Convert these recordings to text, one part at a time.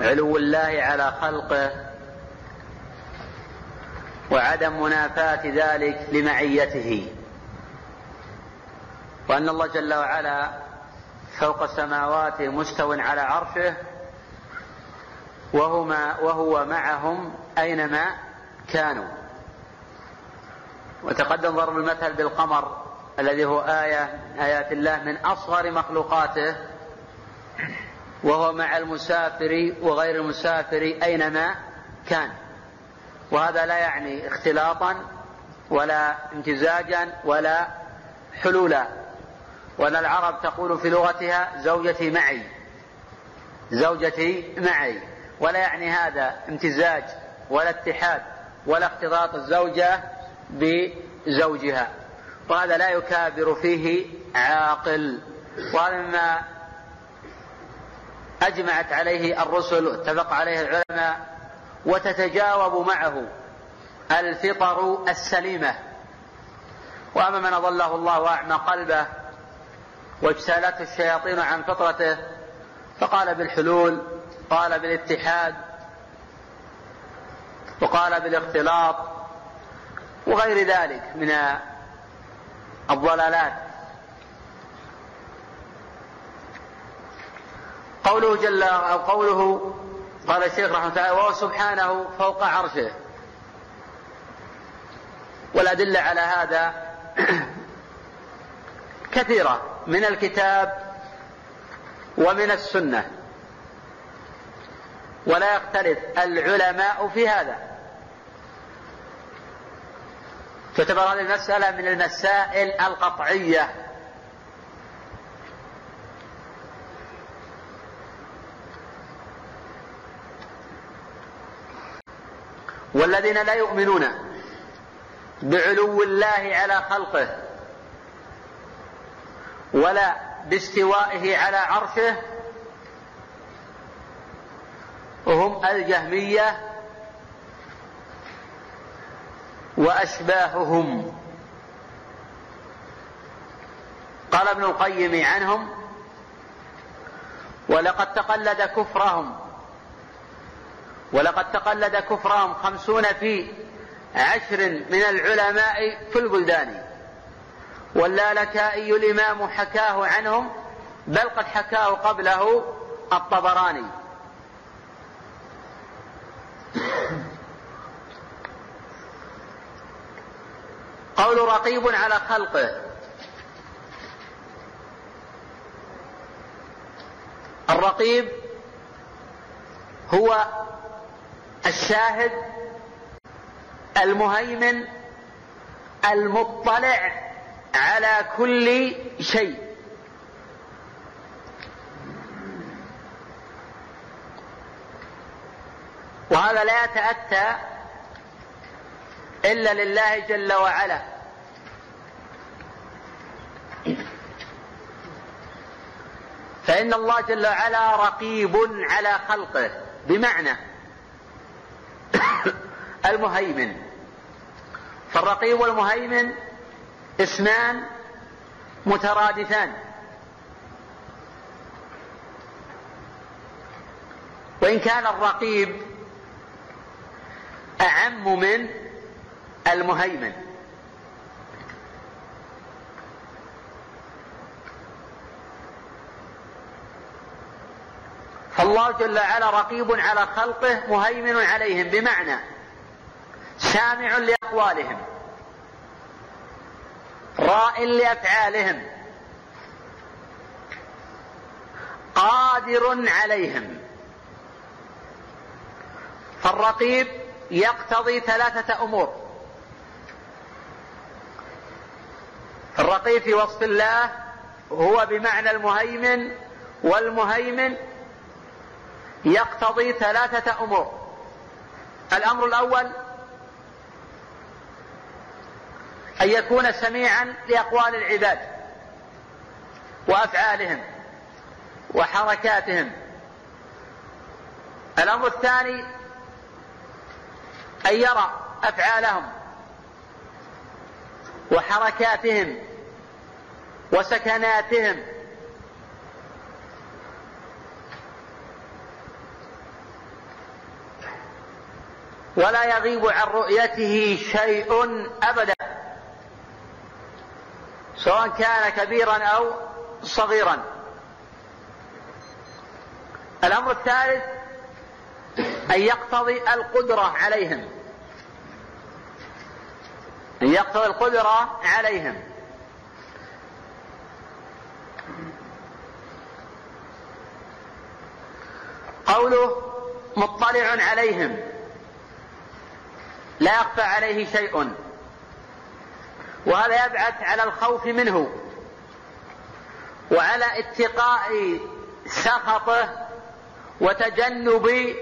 علو الله على خلقه وعدم منافاة ذلك لمعيته. وأن الله جل وعلا فوق سماواته مستو على عرشه وهما وهو معهم أينما كانوا. وتقدم ضرب المثل بالقمر الذي هو آية آيات الله من أصغر مخلوقاته. وهو مع المسافر وغير المسافر أينما كان. وهذا لا يعني اختلاطا ولا امتزاجا ولا حلولا. وأن العرب تقول في لغتها زوجتي معي. زوجتي معي. ولا يعني هذا امتزاج ولا اتحاد ولا اختلاط الزوجة بزوجها. وهذا لا يكابر فيه عاقل. وهذا مما أجمعت عليه الرسل واتفق عليه العلماء وتتجاوب معه الفطر السليمة. وأما من أضله الله وأعمى قلبه واجتالته الشياطين عن فطرته فقال بالحلول قال بالاتحاد وقال بالاختلاط وغير ذلك من الضلالات. قوله جل أو قوله قال الشيخ رحمه الله وهو سبحانه فوق عرشه. والأدلة على هذا كثيرة من الكتاب ومن السنة. ولا يختلف العلماء في هذا. تعتبر هذه المسألة من المسائل القطعية. والذين لا يؤمنون بعلو الله على خلقه ولا باستوائه على عرشه هم الجهمية وأشباههم. قال ابن القيم عنهم ولقد تقلد كفرهم ولقد تقلد كفرهم خمسون في عشر من العلماء في البلدان. واللالكائي الإمام حكاه عنهم بل قد حكاه قبله الطبراني. قول رقيب على خلقه. الرقيب هو الشاهد المهيمن المطلع على كل شيء. وهذا لا يتأتى إلا لله جل وعلا. فإن الله جل وعلا رقيب على خلقه بمعنى المهيمن. فالرقيب والمهيمن اسمان مترادفان. وإن كان الرقيب أعم من المهيمن. فالله جل وعلا رقيب على خلقه مهيمن عليهم بمعنى سامع لأقوالهم راء لأفعالهم قادر عليهم. فالرقيب يقتضي ثلاثة أمور. الرقيب في وصف الله هو بمعنى المهيمن والمهيمن يقتضي ثلاثة أمور. الأمر الأول أن يكون سميعا لأقوال العباد وأفعالهم وحركاتهم. الأمر الثاني أن يرى أفعالهم وحركاتهم وسكناتهم ولا يغيب عن رؤيته شيء أبدا. سواء كان كبيرا أو صغيرا. الأمر الثالث أن يقتضي القدرة عليهم. أن يقتضي القدرة عليهم. قوله مطلع عليهم. لا يخفى عليه شيء. وهذا يبعث على الخوف منه. وعلى اتقاء سخطه وتجنب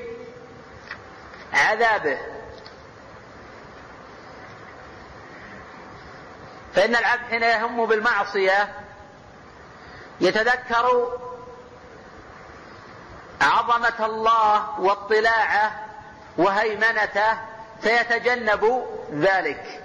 عذابه. فإن العبد حين يهم بالمعصية يتذكر عظمة الله واطلاعه وهيمنته فيتجنب ذلك.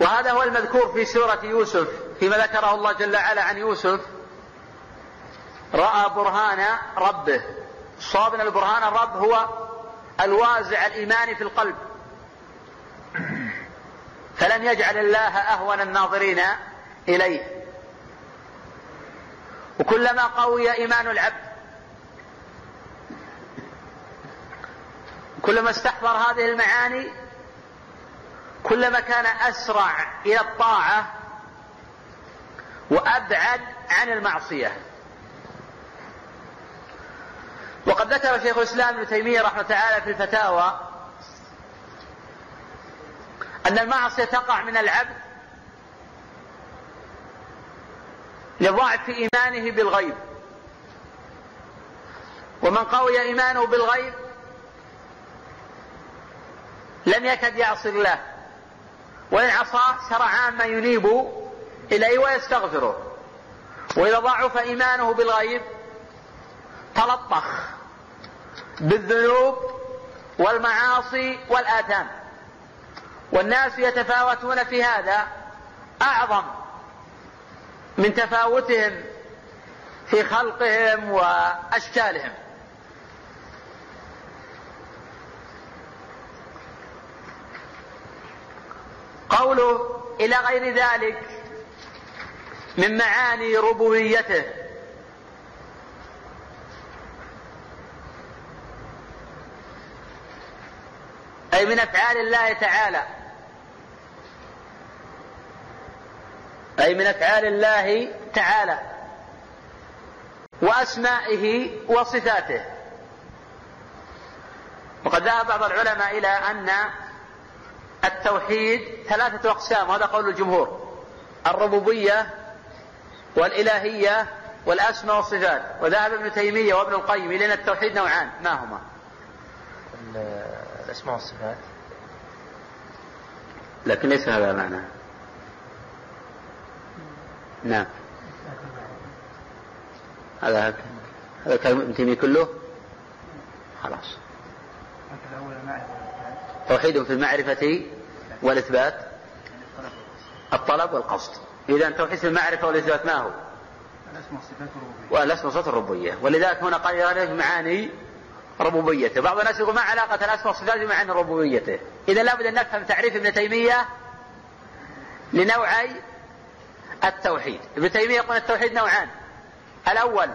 وهذا هو المذكور في سورة يوسف فيما ذكره الله جل وعلا عن يوسف. رأى برهان ربه. صاب البرهان الرب هو الوازع الإيماني في القلب. فلم يجعل الله أهون الناظرين إليه. وكلما قوي إيمان العبد كلما استحضر هذه المعاني كلما كان أسرع إلى الطاعة وأبعد عن المعصية. وقد ذكر شيخ الإسلام ابن تيمية رحمة تعالى في الفتاوى أن المعصية تقع من العبد لضعف إيمانه بالغيب. ومن قوي إيمانه بالغيب لم يكد يعصي الله وإن عصى سرعان ما ينيب إليه ويستغفره. وإذا ضعف إيمانه بالغيب تلطخ بالذنوب والمعاصي والآثام. والناس يتفاوتون في هذا أعظم من تفاوتهم في خلقهم وأشكالهم. قوله إلى غير ذلك من معاني ربوبيته. أي من أفعال الله تعالى. أي من أفعال الله تعالى وأسمائه وصفاته. وقد ذهب بعض العلماء إلى أن التوحيد ثلاثة أقسام وهذا قول الجمهور. الربوبية والإلهية والأسماء والصفات. وذهب ابن تيمية وابن القيم إلى أن التوحيد نوعان. ما هما؟ الأسماء والصفات. لكن ليس هذا معنى. نعم. هذا هذا كلام ابن تيمية كله؟ خلاص. توحيد في المعرفة والإثبات. الطلب والقصد. إذا توحيد في المعرفة والإثبات ما هو؟ والأسماء والصفات الربوبية. ولذلك هنا قال في معاني ربوبيته. بعض الناس يقول ما علاقة الأسماء والصفات بمعنى ربوبيته؟ إذا لابد أن نفهم تعريف ابن تيمية لنوعي التوحيد. ابن تيمية يقول التوحيد نوعان. الأول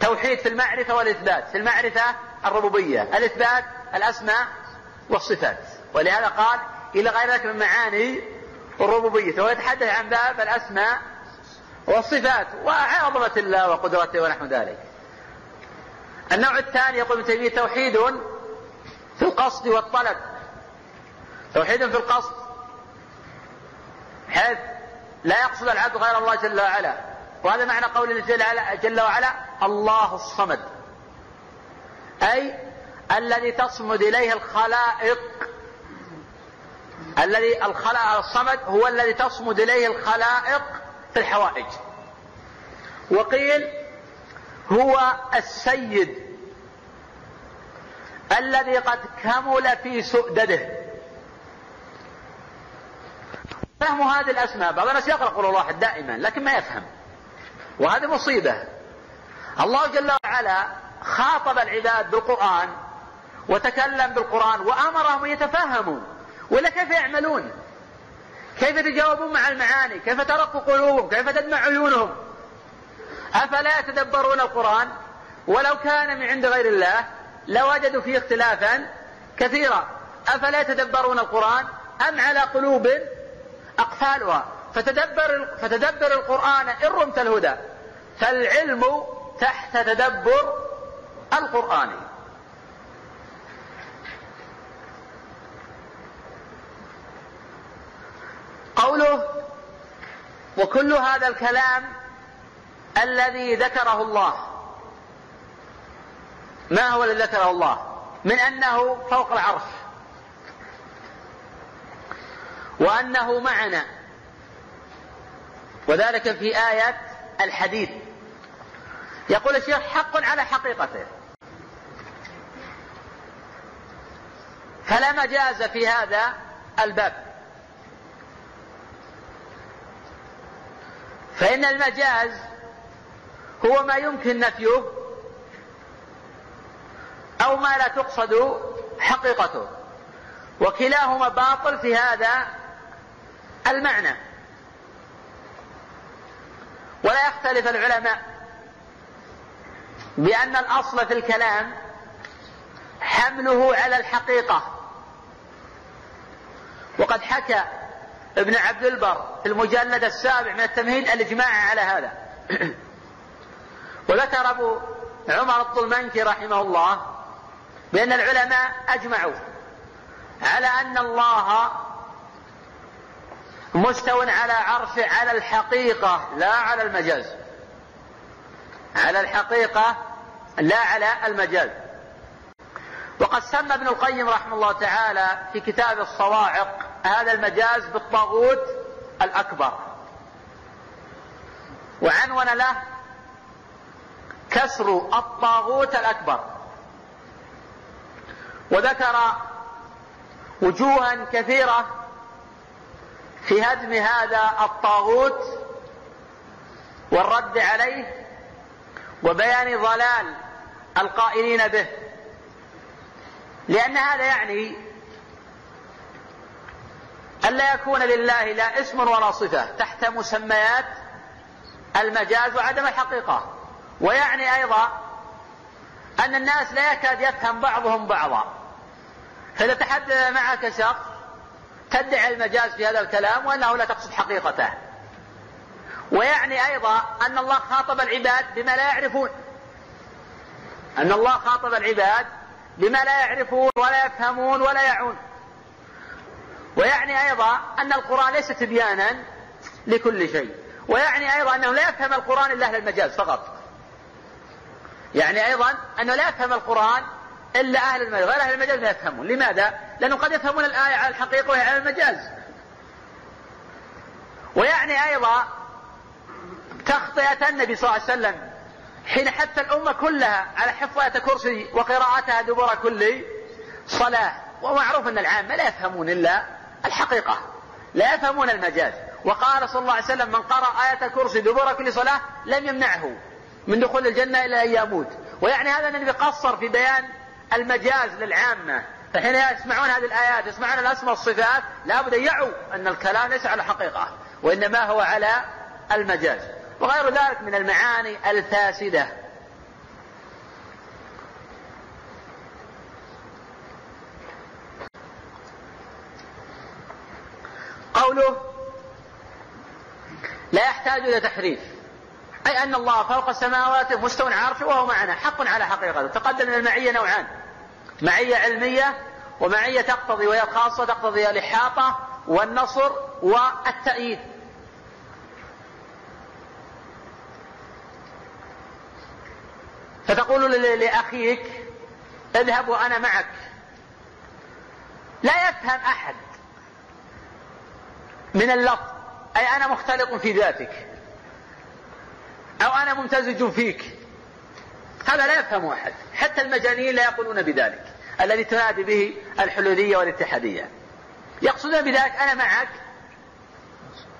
توحيد في المعرفة والإثبات. في المعرفة الربوبية الإثبات الأسماء والصفات. ولهذا قال إلى غير ذلك من معاني الربوبية. ويتحدث عن باب الأسماء والصفات وعظمة الله وقدرته ونحو ذلك. النوع الثاني يقول ابن تيمية توحيد في القصد والطلب. توحيد في القصد حيث لا يقصد العبد غير الله جل وعلا. وهذا معنى قول جل, وعلا الله الصمد. أي الذي تصمد إليه الخلائق. الذي الخلق الصمد هو الذي تصمد إليه الخلائق في الحوائج. وقيل هو السيد الذي قد كمل في سؤدده. فهم هذه الأسماء. بعض الناس يقرأ قول الله دائما لكن ما يفهم. وهذه مصيبة. الله جل وعلا خاطب العباد بالقرآن وتكلم بالقرآن وأمرهم أن يتفهموا. ولا كيف يعملون؟ كيف يتجاوبون مع المعاني؟ كيف ترق قلوبهم؟ كيف تدمع عيونهم؟ أفلا يتدبرون القرآن؟ ولو كان من عند غير الله لوجدوا فيه اختلافا كثيرا. أفلا يتدبرون القرآن؟ أم على قلوب أقفالها. فتدبر, فتدبر القرآن إن رمت الهدى. فالعلم تحت تدبر القرآن. قوله وكل هذا الكلام الذي ذكره الله. ما هو الذي ذكره الله؟ من أنه فوق العرش. وأنه معنا. وذلك في إيه الحديد يقول الشيخ حق على حقيقته. فلا مجاز في هذا الباب. فإن المجاز هو ما يمكن نفيه أو ما لا تقصد حقيقته. وكلاهما باطل في هذا المعنى. ولا يختلف العلماء بأن الأصل في الكلام حمله على الحقيقة. وقد حكى ابن عبد البر في المجلد السابع من التمهيد الإجماع على هذا. وذكر أبو عمر الطلمنكي رحمه الله بأن العلماء أجمعوا على أن الله مستو على عرشه على الحقيقة لا على المجاز. على الحقيقة لا على المجاز. وقد سمى ابن القيم رحمه الله تعالى في كتاب الصواعق هذا المجاز بالطاغوت الأكبر. وعنون له كسر الطاغوت الأكبر. وذكر وجوها كثيرة في هدم هذا الطاغوت والرد عليه وبيان ضلال القائلين به. لأن هذا يعني ألا يكون لله لا اسم ولا صفة تحت مسميات المجاز وعدم الحقيقة. ويعني أيضا أن الناس لا يكاد يفهم بعضهم بعضا. فإذا تحدث معك شخص تدعي المجاز في هذا الكلام وأنه لا تقصد حقيقته. ويعني أيضا أن الله خاطب العباد بما لا يعرفون. أن الله خاطب العباد بما لا يعرفون ولا يفهمون ولا يعون. ويعني أيضا أن القرآن ليس تبيانا لكل شيء. ويعني أيضا أنه لا يفهم القرآن إلا أهل المجاز فقط. يعني أيضا أنه لا يفهم القرآن إلا أهل المجاز. غير أهل المجاز لا يفهمون. لماذا؟ لأنهم قد يفهمون الآية على الحقيقة وهي على المجاز. ويعني أيضا تخطئة النبي صلى الله عليه وسلم حين حث الأمة كلها على حفظ آية كرسي وقراءتها دبر كل صلاة. ومعروف أن العامة لا يفهمون إلا الحقيقة لا يفهمون المجاز. وقال صلى الله عليه وسلم من قرأ آية كرسي دبر كل صلاة لم يمنعه من دخول الجنة إلى أن يموت. ويعني هذا النبي قصر في بيان المجاز للعامة. فحين يسمعون هذه الآيات يسمعون الأسماء والصفات لابد أن يعوا أن الكلام ليس على حقيقة وإنما هو على المجاز. وغير ذلك من المعاني الفاسدة. قوله لا يحتاج إلى تحريف أي أن الله فوق السماوات مستو عرشه وهو معنا حق على حقيقته تقدم المعية نوعان. معية علمية ومعية تقتضي وهي الخاصة تقتضي الإحاطة والنصر والتأييد. فتقول لأخيك اذهب وأنا معك. لا يفهم أحد من اللفظ أي أنا مختلط في ذاتك أو أنا ممتزج فيك. هذا لا يفهم أحد. حتى المجانين لا يقولون بذلك. الذي تنادي به الحلولية والاتحادية. يقصدون بذلك أنا معك.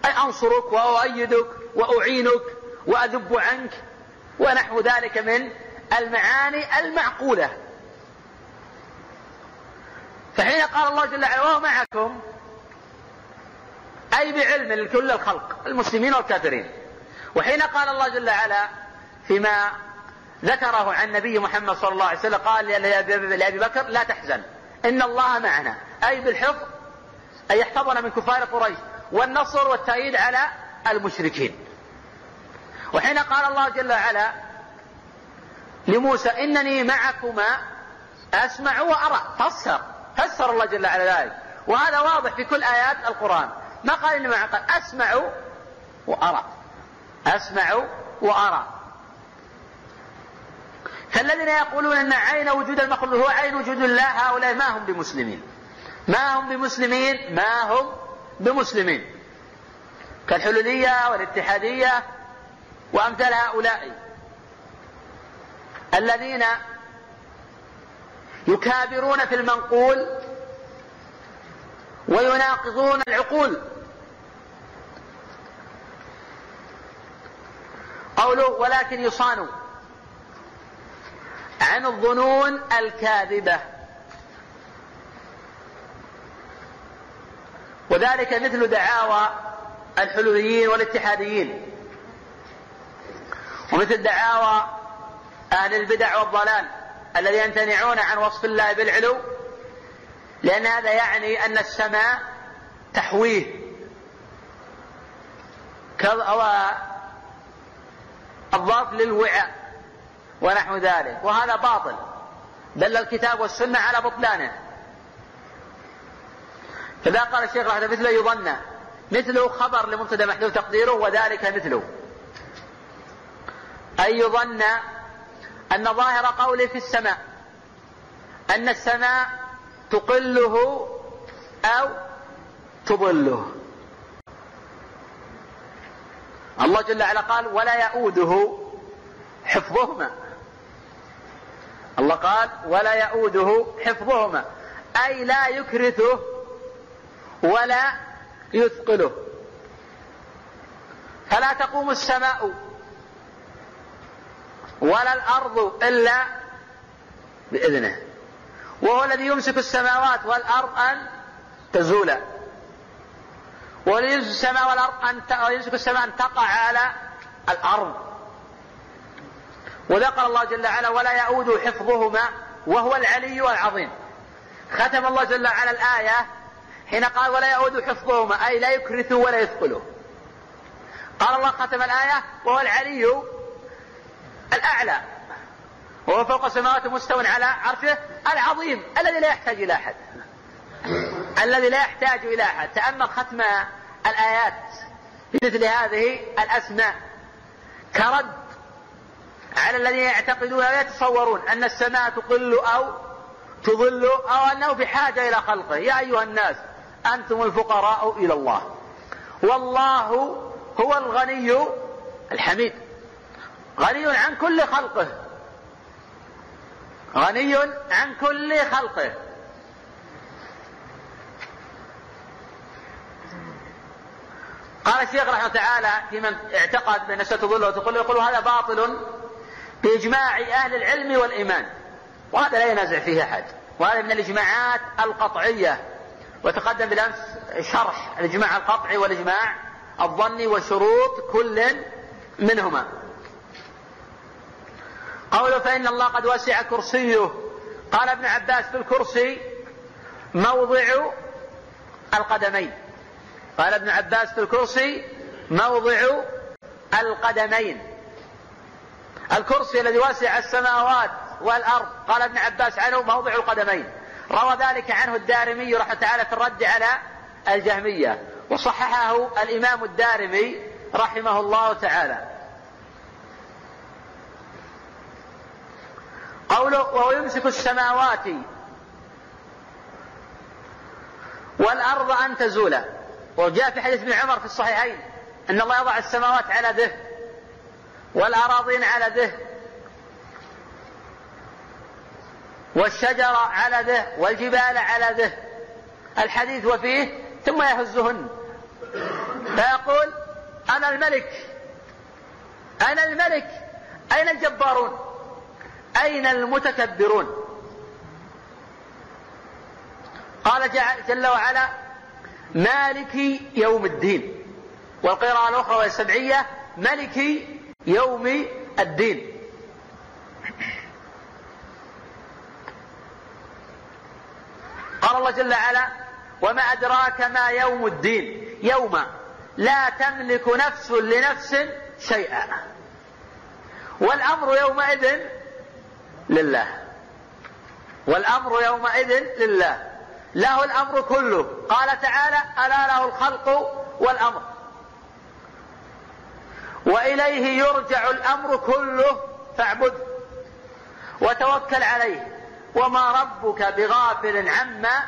أي أنصرك وأؤيدك وأعينك وأذب عنك. ونحو ذلك من المعاني المعقولة. فحين قال الله جل وعلا وهو معكم أي بعلم لكل الخلق المسلمين والكافرين. وحين قال الله جل وعلا فيما ذكره عن النبي محمد صلى الله عليه وسلم قال لأبي بكر لا تحزن إن الله معنا. أي بالحفظ أي يحفظنا من كفار قريش والنصر والتأييد على المشركين. وحين قال الله جل وعلا لموسى إنني معكما أسمع وأرى. فسر فسر الله جل وعلا ذلك. وهذا واضح في كل آيات القرآن. ما قال إني معك أسمع وأرى. أسمع وأرى. فالذين يقولون أن عين وجود المخلوق هو عين وجود الله هؤلاء ما هم بمسلمين. ما هم بمسلمين؟ ما هم بمسلمين. كالحلولية والاتحادية وأمثال هؤلاء الذين يكابرون في المنقول ويناقضون العقول. قوله ولكن يصانوا. عن الظنون الكاذبة. وذلك مثل دعاوى الحلوليين والاتحاديين. ومثل دعاوى أهل البدع والضلال الذين يمتنعون عن وصف الله بالعلو لأن هذا يعني أن السماء تحويه. الضرب للوعاء. ونحو ذلك. وهذا باطل. دل الكتاب والسنة على بطلانه. فذا قال الشيخ رحمه مثله يظن. مثله خبر لمبتدا محذوف تقديره وذلك مثله. أن يظن أن ظاهر قوله في السماء. أن السماء تقله أو تضله الله جل وعلا قال ولا يؤوده حفظهما. الله قال ولا يؤوده حفظهما أي لا يكرثه ولا يثقله. فلا تقوم السماء ولا الأرض إلا بإذنه. وهو الذي يمسك السماوات والأرض أن تزولا. ويمسك السماء والأرض أن يمسك السماء أن تقع على الأرض. وذكر الله جل وعلا ولا يؤود حفظهما وهو العلي العظيم ختم الله جل وعلا الآية حين قال ولا يؤود حفظهما أي لا يكرث ولا يثقله قال الله ختم الآية وهو العلي الأعلى. وهو فوق السماوات مستوى على عرشه العظيم الذي لا يحتاج إلى أحد. الذي لا يحتاج إلى أحد. تأمل ختم الآيات بمثل هذه الأسماء. كرد على الذين يعتقدون ويتصورون أن السماء تقل أو تظل أو أنه بحاجة إلى خلقه. يا أيها الناس أنتم الفقراء إلى الله. والله هو الغني الحميد. غني عن كل خلقه. غني عن كل خلقه. قال الشيخ رحمه الله تعالى في من اعتقد بأن ستظل وتقول يقول هذا باطل بإجماع أهل العلم والإيمان. وهذا لا ينازع فيه أحد. وهذا من الإجماعات القطعية. وتقدم بالأمس شرح الإجماع القطعي والإجماع الظني وشروط كل منهما. قوله فإن الله قد وسع كرسيه. قال ابن عباس في الكرسي موضع القدمين. قال ابن عباس في الكرسي موضع القدمين. الكرسي الذي وسع السماوات والأرض قال ابن عباس عنه موضع القدمين. روى ذلك عنه الدارمي رحمه تعالى في الرد على الجهمية. وصححه الإمام الدارمي رحمه الله تعالى. قوله وهو يمسك السماوات والأرض أن تزولا وجاء في حديث ابن عمر في الصحيحين أن الله يضع السماوات على ذه والأراضين على ذه والشجر على ذه والجبال على ذه. الحديث وفيه ثم يهزهن. فيقول أنا الملك. أنا الملك. أين الجبارون؟ أين المتكبرون؟ قال جل وعلا مالك يوم الدين. والقراءة الأخرى وهي السبعية ملك يوم الدين. قال الله جل وعلا وما أدراك ما يوم الدين. يوم لا تملك نفس لنفس شيئا. والأمر يومئذ لله. والأمر يومئذ لله. له الأمر كله. قال تعالى ألا له الخلق والأمر. وإليه يرجع الأمر كله فاعبده وتوكل عليه. وما ربك بغافل عما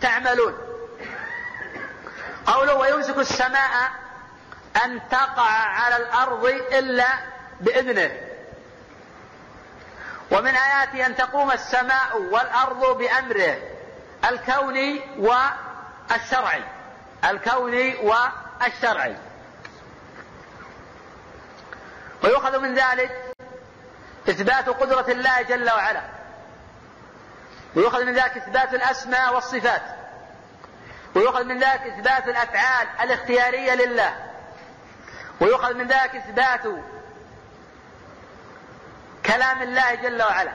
تعملون. قوله ويمسك السماء أن تقع على الأرض إلا بإذنه. ومن آياته أن تقوم السماء والأرض بأمره الكوني والشرعي الكوني والشرعي ويؤخذ من ذلك إثبات قدرة الله جل وعلا. ويؤخذ من ذلك إثبات الأسماء والصفات. ويؤخذ من ذلك إثبات الأفعال الاختيارية لله. ويؤخذ من ذلك إثبات كلام الله جل وعلا.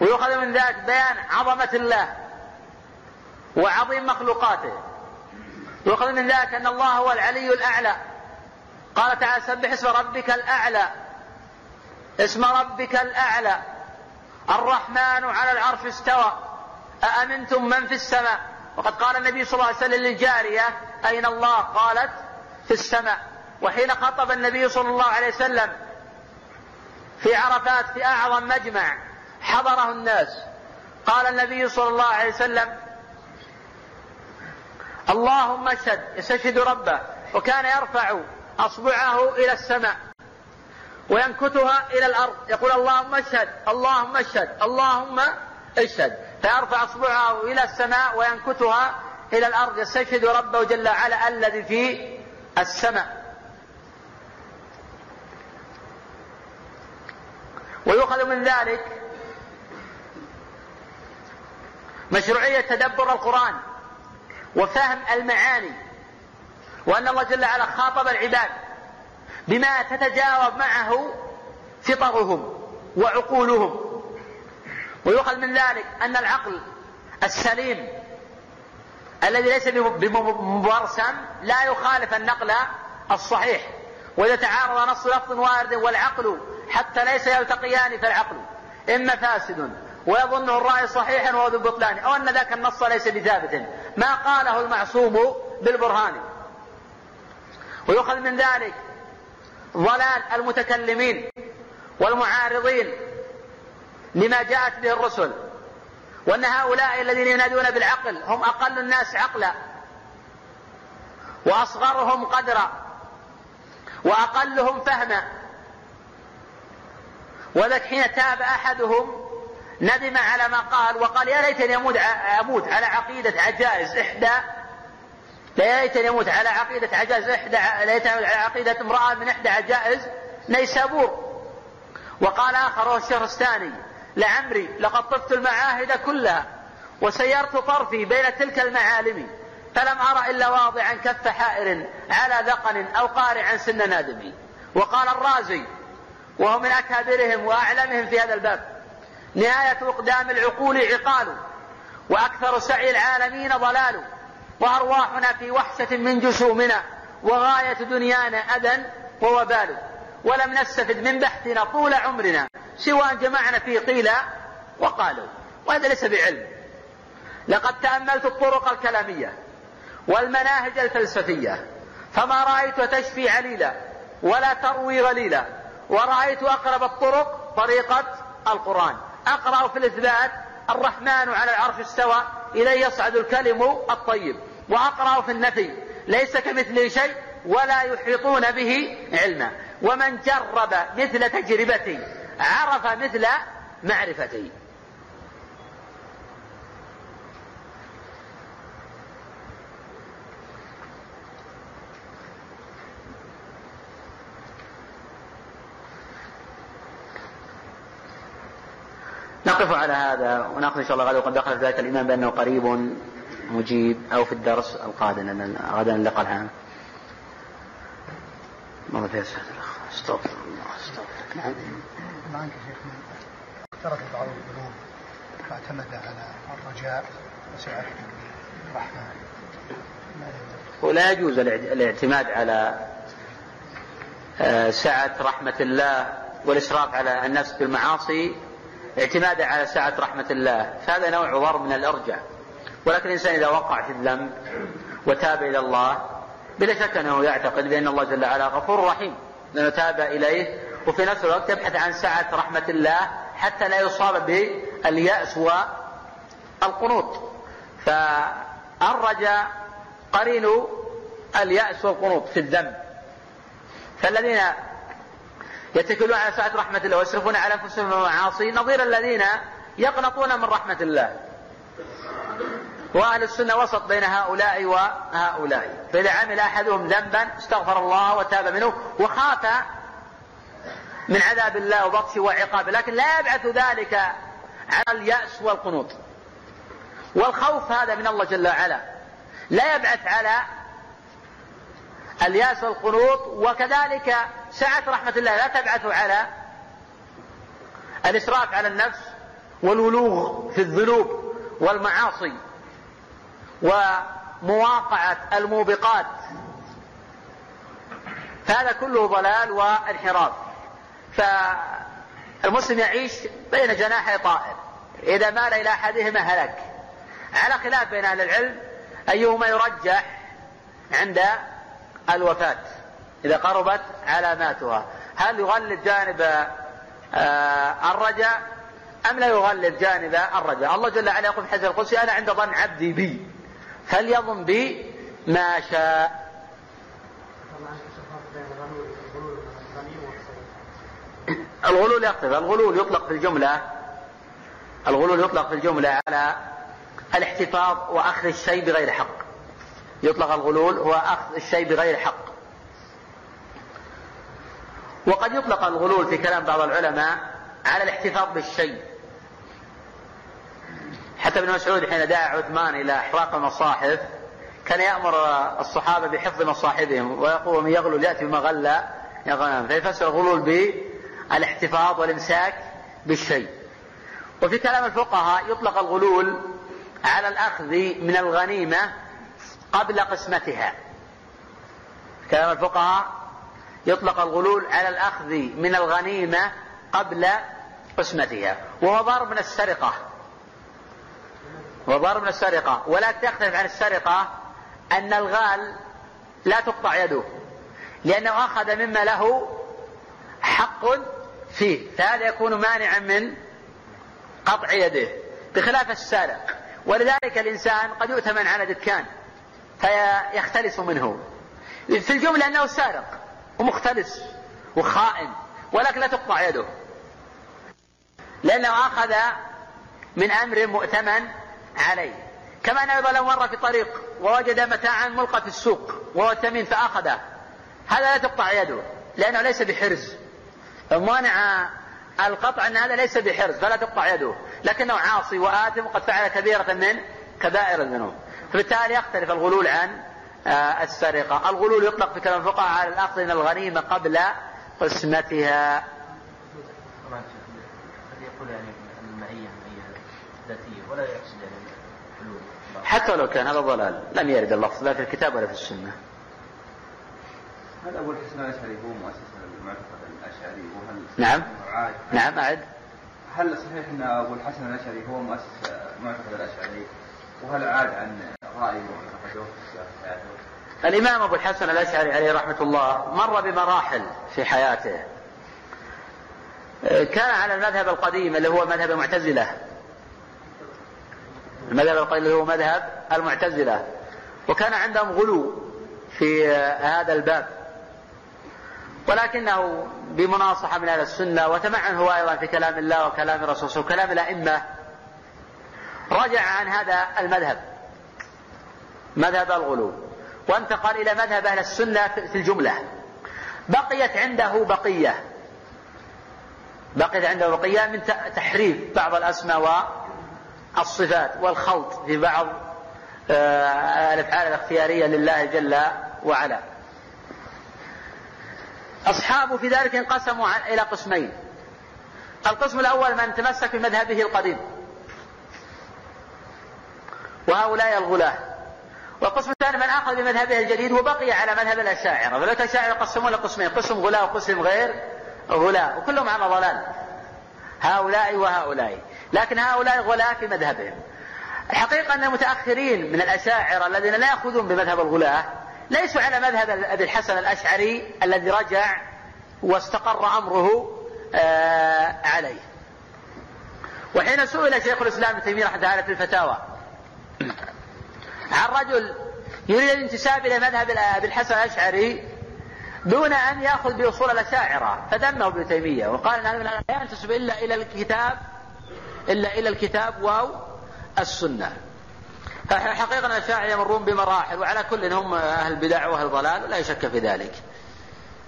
ويؤخذ من ذلك بيان عظمة الله وعظيم مخلوقاته. ويؤخذ من ذلك أن الله هو العلي الأعلى. قال تعالى سبح اسم ربك الأعلى. اسم ربك الأعلى. الرحمن على العرش استوى. أأمنتم من في السماء؟ وقد قال النبي صلى الله عليه وسلم للجارية أين الله؟ قالت في السماء. وحين خطب النبي صلى الله عليه وسلم في عرفات في أعظم مجمع حضره الناس. قال النبي صلى الله عليه وسلم اللهم اشهد يستشهد ربه وكان يرفع أصبعه إلى السماء وينكتها إلى الأرض. يقول اللهم اشهد اللهم اشهد اللهم اشهد. فيرفع أصبعه إلى السماء وينكتها إلى الأرض. يستشهد ربه جل وعلا الذي في السماء. ويؤخذ من ذلك مشروعية تدبر القرآن. وفهم المعاني وأن الله جل وعلا خاطب العباد بما تتجاوب معه فطرهم وعقولهم. ويؤخذ من ذلك أن العقل السليم الذي ليس بمبرسم لا يخالف النقل الصحيح. وإذا تعارض نص لفظ وارد والعقل حتى ليس يلتقيان فالعقل إما فاسد ويظنه الرأي صحيحا وهو ذو بطلان أو أن ذاك النص ليس بثابت. ما قاله المعصوم بالبرهان. ويؤخذ من ذلك ضلال المتكلمين والمعارضين لما جاءت به الرسل. وأن هؤلاء الذين ينادون بالعقل هم أقل الناس عقلا. وأصغرهم قدرا. وأقلهم فهما. وذلك حين تاب أحدهم ندم على ما قال وقال يا ليتني أموت أموت على عقيدة عجائز إحدى. يا ليتني أموت على عقيدة عجائز إحدى ليتني على عقيدة امرأة من إحدى عجائز نيسابور. وقال آخر وهو الشهرستاني لعمري لقد طفت المعاهد كلها وسيرت طرفي بين تلك المعالم فلم أرى إلا واضعا كف حائر على ذقن أو قارعا سن نادم وقال الرازي وهو من أكابرهم وأعلمهم في هذا الباب نهاية إقدام العقول عقال وأكثر سعي العالمين ضلال. وأرواحنا في وحشة من جسومنا وغاية دنيانا أذى ووبال ولم نستفد من بحثنا طول عمرنا سوى أن جمعنا فيه قيل وقالوا. وهذا ليس بعلم. لقد تأملت الطرق الكلامية والمناهج الفلسفية فما رأيت تشفي عليلا ولا تروي غليلا ورأيت أقرب الطرق طريقة القرآن. أقرأ في الإثبات الرحمن على العرش استوى إليه يصعد الكلم الطيب. وأقرأ في النفي ليس كمثله شيء ولا يحيطون به علما. ومن جرب مثل تجربتي عرف مثل معرفتي. نقف على هذا ونأخذ إن شاء الله غدا وقد دخل ذلك الإيمان بأنه قريب مجيب أو في الدرس القادم لأن غدا اللقاء العام. ماذا في استغفر الله استغفر نعم. معك شيخنا ترك بعض القلوب فاعتمد على الرجاء وسعة الرحمن. ولا يجوز الاعتماد على آه، سعة رحمة الله والإسراف على النفس بالمعاصي اعتمادا على سعة رحمة الله. فهذا نوع ضرب من الأرجع ولكن الإنسان إذا وقع في الذنب وتاب إلى الله بلا شك أنه يعتقد بأن الله جل وعلا غفور رحيم. لأنه تاب إليه وفي نفس الوقت يبحث عن سعة رحمة الله حتى لا يصاب باليأس والقنوط. فالرجاء قرين اليأس والقنوط في الذنب. فالذين يتكلون على سعة رحمة الله ويصرفون على أنفسهم المعاصي نظير الذين يقنطون من رحمة الله. وأهل السنة وسط بين هؤلاء وهؤلاء. فإذا عمل أحدهم ذنبا استغفر الله وتاب منه وخاف من عذاب الله وبطشه وعقابه لكن لا يبعث ذلك على اليأس والقنوط. والخوف هذا من الله جل وعلا. لا يبعث على الياس والقنوط وكذلك سعة رحمة الله لا تبعث على الإسراف على النفس والولوغ في الذنوب والمعاصي ومواقعة الموبقات. فهذا كله ضلال وانحراف. فالمسلم يعيش بين جناحي طائر. إذا مال إلى أحدهما هلك. على خلاف بين أهل العلم أيهما يرجح عند الوفاة إذا قربت علاماتها. هل يغلب جانب آه، الرجاء أم لا يغلب جانب الرجاء؟ الله جل وعلا يقول في حديث القدسي أنا عند ظن عبدي بي فليظن بي ما شاء. الغلول يختلف الغلول يطلق في الجملة الغلول يطلق في الجملة على الاحتفاظ وأخذ الشيء بغير حق. يطلق الغلول هو أخذ الشيء بغير حق. وقد يطلق الغلول في كلام بعض العلماء على الاحتفاظ بالشيء. حتى ابن مسعود حين دعا عثمان إلى إحراق المصاحف كان يأمر الصحابة بحفظ مصاحبهم ويقول من يغلل يأتي بما غلى. يغنم فيفسر الغلول بالاحتفاظ والإمساك بالشيء. وفي كلام الفقهاء يطلق الغلول على الأخذ من الغنيمة قبل قسمتها. كلام الفقهاء يطلق الغلول على الأخذ من الغنيمة قبل قسمتها. وهو ضرب من السرقة. وضرب من السرقة. ولا تختلف عن السرقة أن الغال لا تقطع يده. لأنه أخذ مما له حق فيه. فهذا يكون مانعا من قطع يده. بخلاف السارق. ولذلك الإنسان قد يؤتمن على دكان. فيختلس منه. في الجملة أنه سارق ومختلس وخائن ولكن لا تقطع يده. لأنه أخذ من أمر مؤتمن عليه. كما أنه أيضا لو مر في طريق ووجد متاعا ملقى في السوق وهو ثمين فأخذه. هذا لا تقطع يده لأنه ليس بحرز. مانع القطع أن هذا ليس بحرز فلا تقطع يده. لكنه عاصي وآثم وقد فعل كبيرة من كبائر الذنوب. فبالتالي يختلف الغلول عن آه، السرقة. الغلول يطلق في كلام الفقهاء على الأخذ من الغنيمة قبل قسمتها. حتى لو كان هذا ضلال لم يرد اللفظ لا في الكتاب ولا في السنة. هل أبو الحسن الأشعري هو مؤسس المعتقد الأشعري. وهل نعم. نعم أعد. هل صحيح أن أبو الحسن الأشعري هو مؤسس المعتقد الأشعري؟ وهل عاد عن الإمام أبو الحسن الأشعري عليه رحمة الله مر بمراحل في حياته. كان على المذهب القديم اللي هو مذهب المعتزلة. المذهب القديم اللي هو مذهب المعتزلة. وكان عندهم غلو في هذا الباب. ولكنه بمناصحة من أهل السنة وتمعن هو أيضا في كلام الله وكلام الرسول وكلام الأئمة رجع عن هذا المذهب. مذهب الغلو. وانتقل إلى مذهب أهل السنة في الجملة. بقيت عنده بقية. بقيت عنده بقية من تحريف بعض الأسماء والصفات والخلط في بعض آه، الأفعال الاختيارية لله جل وعلا. أصحابه في ذلك انقسموا إلى قسمين. القسم الأول من تمسك بمذهبه القديم. وهؤلاء الغلاة. والقسم الثاني من أخذ بمذهبه الجديد وبقي على مذهب الأشاعرة. فلو الأشاعرة يقسمون إلى قسمين قسم غلاة وقسم غير غلاة وكلهم على ضلال. هؤلاء وهؤلاء. لكن هؤلاء غلاة في مذهبهم. الحقيقة أن المتأخرين من الأشاعرة الذين لا يأخذون بمذهب الغلاة ليسوا على مذهب أبي الحسن الأشعري الذي رجع واستقر أمره آه عليه. وحين سئل شيخ الإسلام ابن تيمية رحمة الله في الفتاوى عن رجل يريد الانتساب إلى مذهب أبي الحسن الأشعري دون أن يأخذ بأصول الأشاعرة فذمه ابن تيمية وقال أن لا ينتسب إلا إلى الكتاب إلا إلى الكتاب واو السنة. حقيقة الأشاعرة يمرون بمراحل وعلى كل هم أهل البدع وأهل الضلال ولا يشك في ذلك.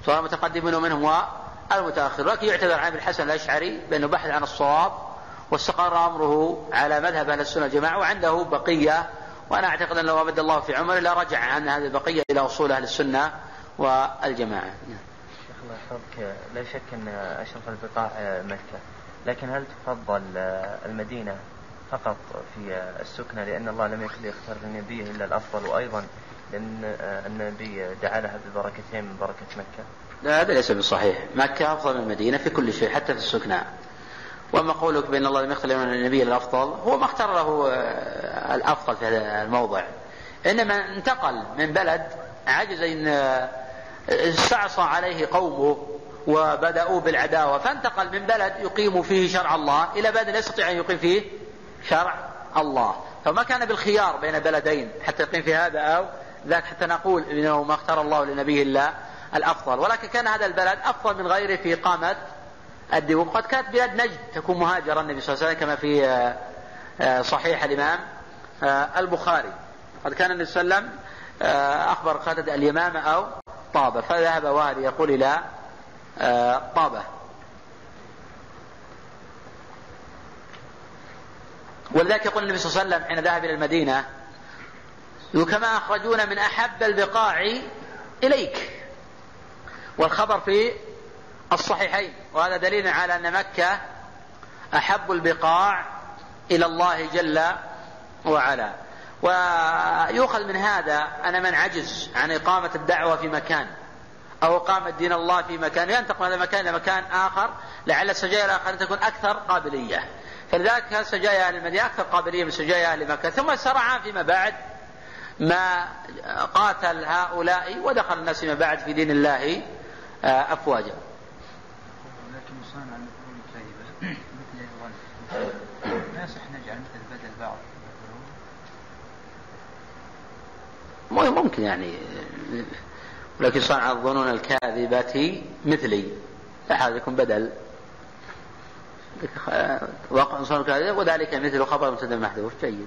سواء المتقدمون منهم والمتأخرون لكن يعتذر عن الحسن الأشعري بأنه بحث عن الصواب واستقر أمره على مذهب أهل السنة والجماعة وعنده بقية وأنا أعتقد أن لو أبد الله في عمره لرجع عن هذه البقية إلى أصول أهل السنة والجماعة. شيخ الله يحفظك. لا شك أن أشرف البقاع مكة. لكن هل تفضل المدينة فقط في السكنة لأن الله لم يكن يختار لنبيه إلا الأفضل وأيضا لأن النبي دعا لها ببركتين من بركة مكة؟ لا هذا ليس بصحيح. مكة أفضل من المدينة في كل شيء حتى في السكنى واما قولك بأن الله لم يختار النبي الأفضل؟ هو ما اختار له الأفضل في هذا الموضع. إنما انتقل من بلد عجز إن استعصى عليه قومه وبدأوا بالعداوة فانتقل من بلد يقيم فيه شرع الله إلى بلد لا يستطيع أن يقيم فيه شرع الله. فما كان بالخيار بين بلدين حتى يقيم في هذا أو ذاك حتى نقول إنه ما اختار الله لنبيه إلا الأفضل. ولكن كان هذا البلد أفضل من غيره في إقامة الدين وقد كانت بلاد نجد تكون مهاجرة النبي صلى الله عليه وسلم كما في آه، آه، صحيح الإمام آه، البخاري. قد كان النبي صلى الله عليه وسلم أخبر قادة اليمامة أو طابة فذهب والي يقول إلى طابة. ولذلك يقول النبي صلى الله عليه وسلم حين ذهب إلى المدينة كما أخرجونا من أحب البقاع إليك. والخبر في الصحيحين وهذا دليل على أن مكة أحب البقاع إلى الله جل وعلا. ويؤخذ من هذا أن من عجز عن إقامة الدعوة في مكان أو إقامة دين الله في مكان ينتقل من هذا المكان إلى مكان آخر لعل السجايا الآخرة تكون أكثر قابلية. فلذلك سجايا أهل المدينة أكثر قابلية من سجايا أهل مكة. ثم سرعا فيما بعد ما قاتل هؤلاء ودخل الناس فيما بعد في دين الله أفواجا. لكن مثل ممكن يعني ولكن صنع الظنون الكاذبة مثلي. لا يكون بدل. وقع صنع الكاذبة وذلك مثل خبر مبتدا محذوف. جيد.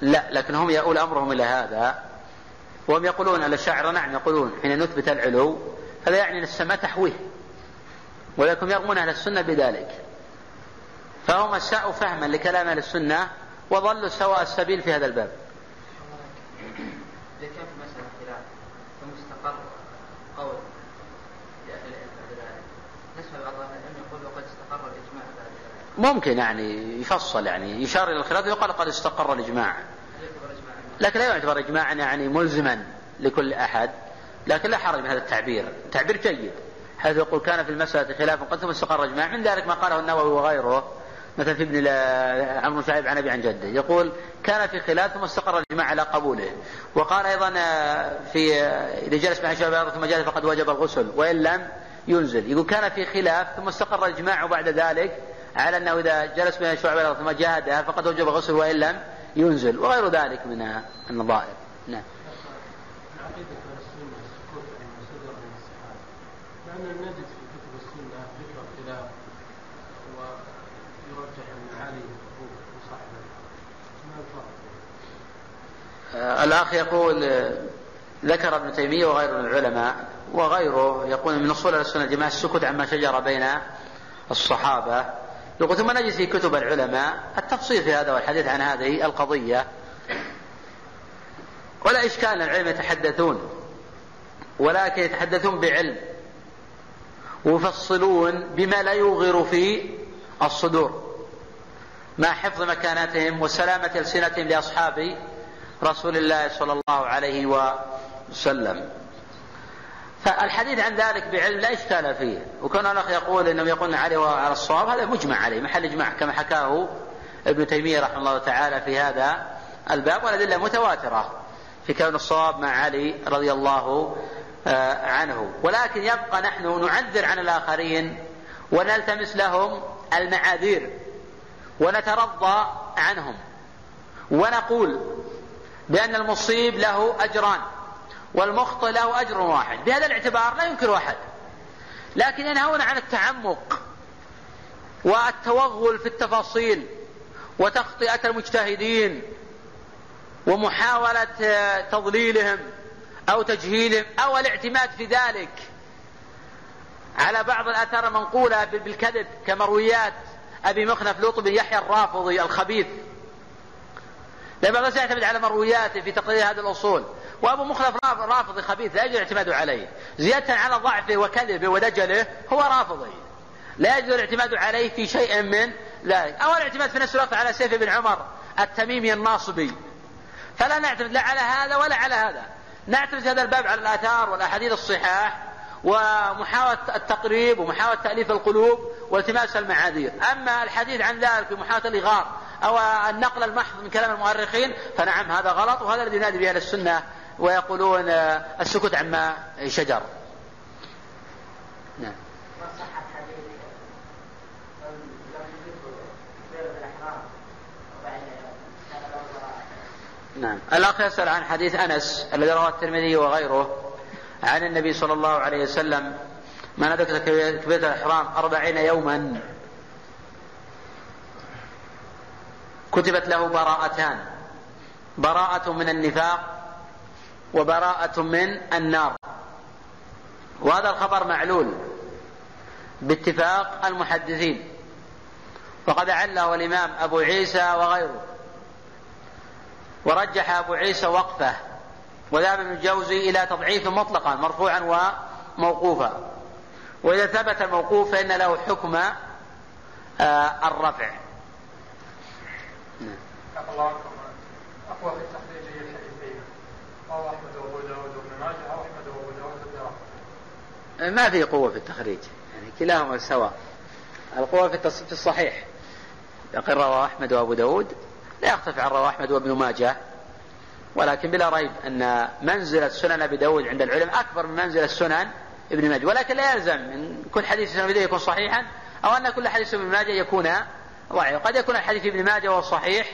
لا لكن هم يؤول أمرهم إلى هذا. وهم يقولون الشاعر نعم يقولون حين نثبت العلو هذا يعني أن السماء تحويه ولكن يرمون أهل السنة بذلك. فهم أساءوا فهما لكلام أهل السنة وظلوا سواء السبيل في هذا الباب. ممكن يعني يفصل يعني يشار إلى الخلاف يقال قد استقر الإجماع. لكن لا يعتبر اجماعا يعني ملزما لكل أحد لكن لا حرج من هذا التعبير تعبير جيد حيث يقول كان في المسألة خلاف قد ثم استقر إجماع. من ذلك ما قاله النووي وغيره مثلا في ابن عمرو شعيب عن أبي عن جده يقول كان في خلاف ثم استقر الإجماع على قبوله. وقال أيضا في إذا جلس مع شباب ثم جلس فقد وجب الغسل وإن لم ينزل. يقول كان في خلاف ثم استقر الإجماع بعد ذلك على أنه إذا جلس بين الشعب ثم جاهدها فقد وجب الغسل وإن لم ينزل وغير ذلك من النظائر. نعم. الأخ يقول ذكر ابن تيمية وغيره من العلماء وغيره يقول من أصول السنة الجماعة السكوت عما شجر بين الصحابة. يقول ثم نجد في كتب العلماء التفصيل في هذا والحديث عن هذه القضية. ولا إشكال العلم يتحدثون ولكن يتحدثون بعلم ويفصلون بما لا يوغر في الصدور. مع حفظ مكانتهم وسلامة ألسنتهم لأصحاب رسول الله صلى الله عليه وسلم. فالحديث عن ذلك بعلم لا إشكال فيه. وكون الأخ يقول أنهم يقولون عليه على الصواب هذا مجمع عليه محل إجماع كما حكاه ابن تيمية رحمه الله تعالى في هذا الباب والأدلة متواترة في كون الصواب مع علي رضي الله آه، عنه. ولكن يبقى نحن نعذر عن الآخرين ونلتمس لهم المعاذير ونترضى عنهم. ونقول بأن المصيب له أجران. والمخطئ له أجر واحد. بهذا الاعتبار لا ينكر أحد. لكن ينهون عن التعمق والتوغل في التفاصيل وتخطئة المجتهدين ومحاولة تضليلهم أو تجهيلهم أو الاعتماد في ذلك. على بعض الآثار المنقولة بالكذب كمرويات أبي مخنف لوط بن يحيى الرافضي الخبيث. بعض الناس يعتمد على مروياته في تقرير هذه الأصول وأبو مخلف رافضي خبيث لا يجوز الاعتماد عليه. زيادة على ضعفه وكذبه ودجله هو رافضي. لا يجوز الاعتماد عليه في شيء من ذلك أو الاعتماد في نفس الوقت على سيف بن عمر التميمي الناصبي. فلا نعتمد لا على هذا ولا على هذا. نعتمد في هذا الباب على الآثار والأحاديث الصحاح ومحاولة التقريب ومحاولة تأليف القلوب والتماس المعاذير. أما الحديث عن ذلك بمحاولة الإغار أو النقل المحض من كلام المؤرخين فنعم هذا غلط وهذا الذي ينادي به السنة ويقولون السكوت عما شجر. نعم. نعم. الأخ يسأل عن حديث أنس الذي رواه الترمذي وغيره عن النبي صلى الله عليه وسلم من أدرك كبيرة الإحرام أربعين يوما. كتبت له براءتان. براءة من النفاق وبراءة من النار. وهذا الخبر معلول باتفاق المحدثين. وقد عله الإمام أبو عيسى وغيره. ورجح أبو عيسى وقفه. وذهب ابن الجوزي إلى تضعيف مطلقا مرفوعا وموقوفا. وإذا ثبت الموقوف فإن له حكم آه الرفع. نعم. أقوى في الحديثين داود داود وابن ما في قوة في التخريج. يعني كلاهما سواء. القوة في في الصحيح. يقول رواه أحمد وأبو داود. لا يختلف عن رواه أحمد وابن ماجه. ولكن بلا ريب أن منزلة سنن أبي داود عند العلم أكبر من منزلة سنن ابن ماجه. ولكن لا يلزم أن كل حديث سنن أبي يكون صحيحا أو أن كل حديث ابن ماجه يكون ضعيف قد يكون الحديث ابن ماجه وهو صحيح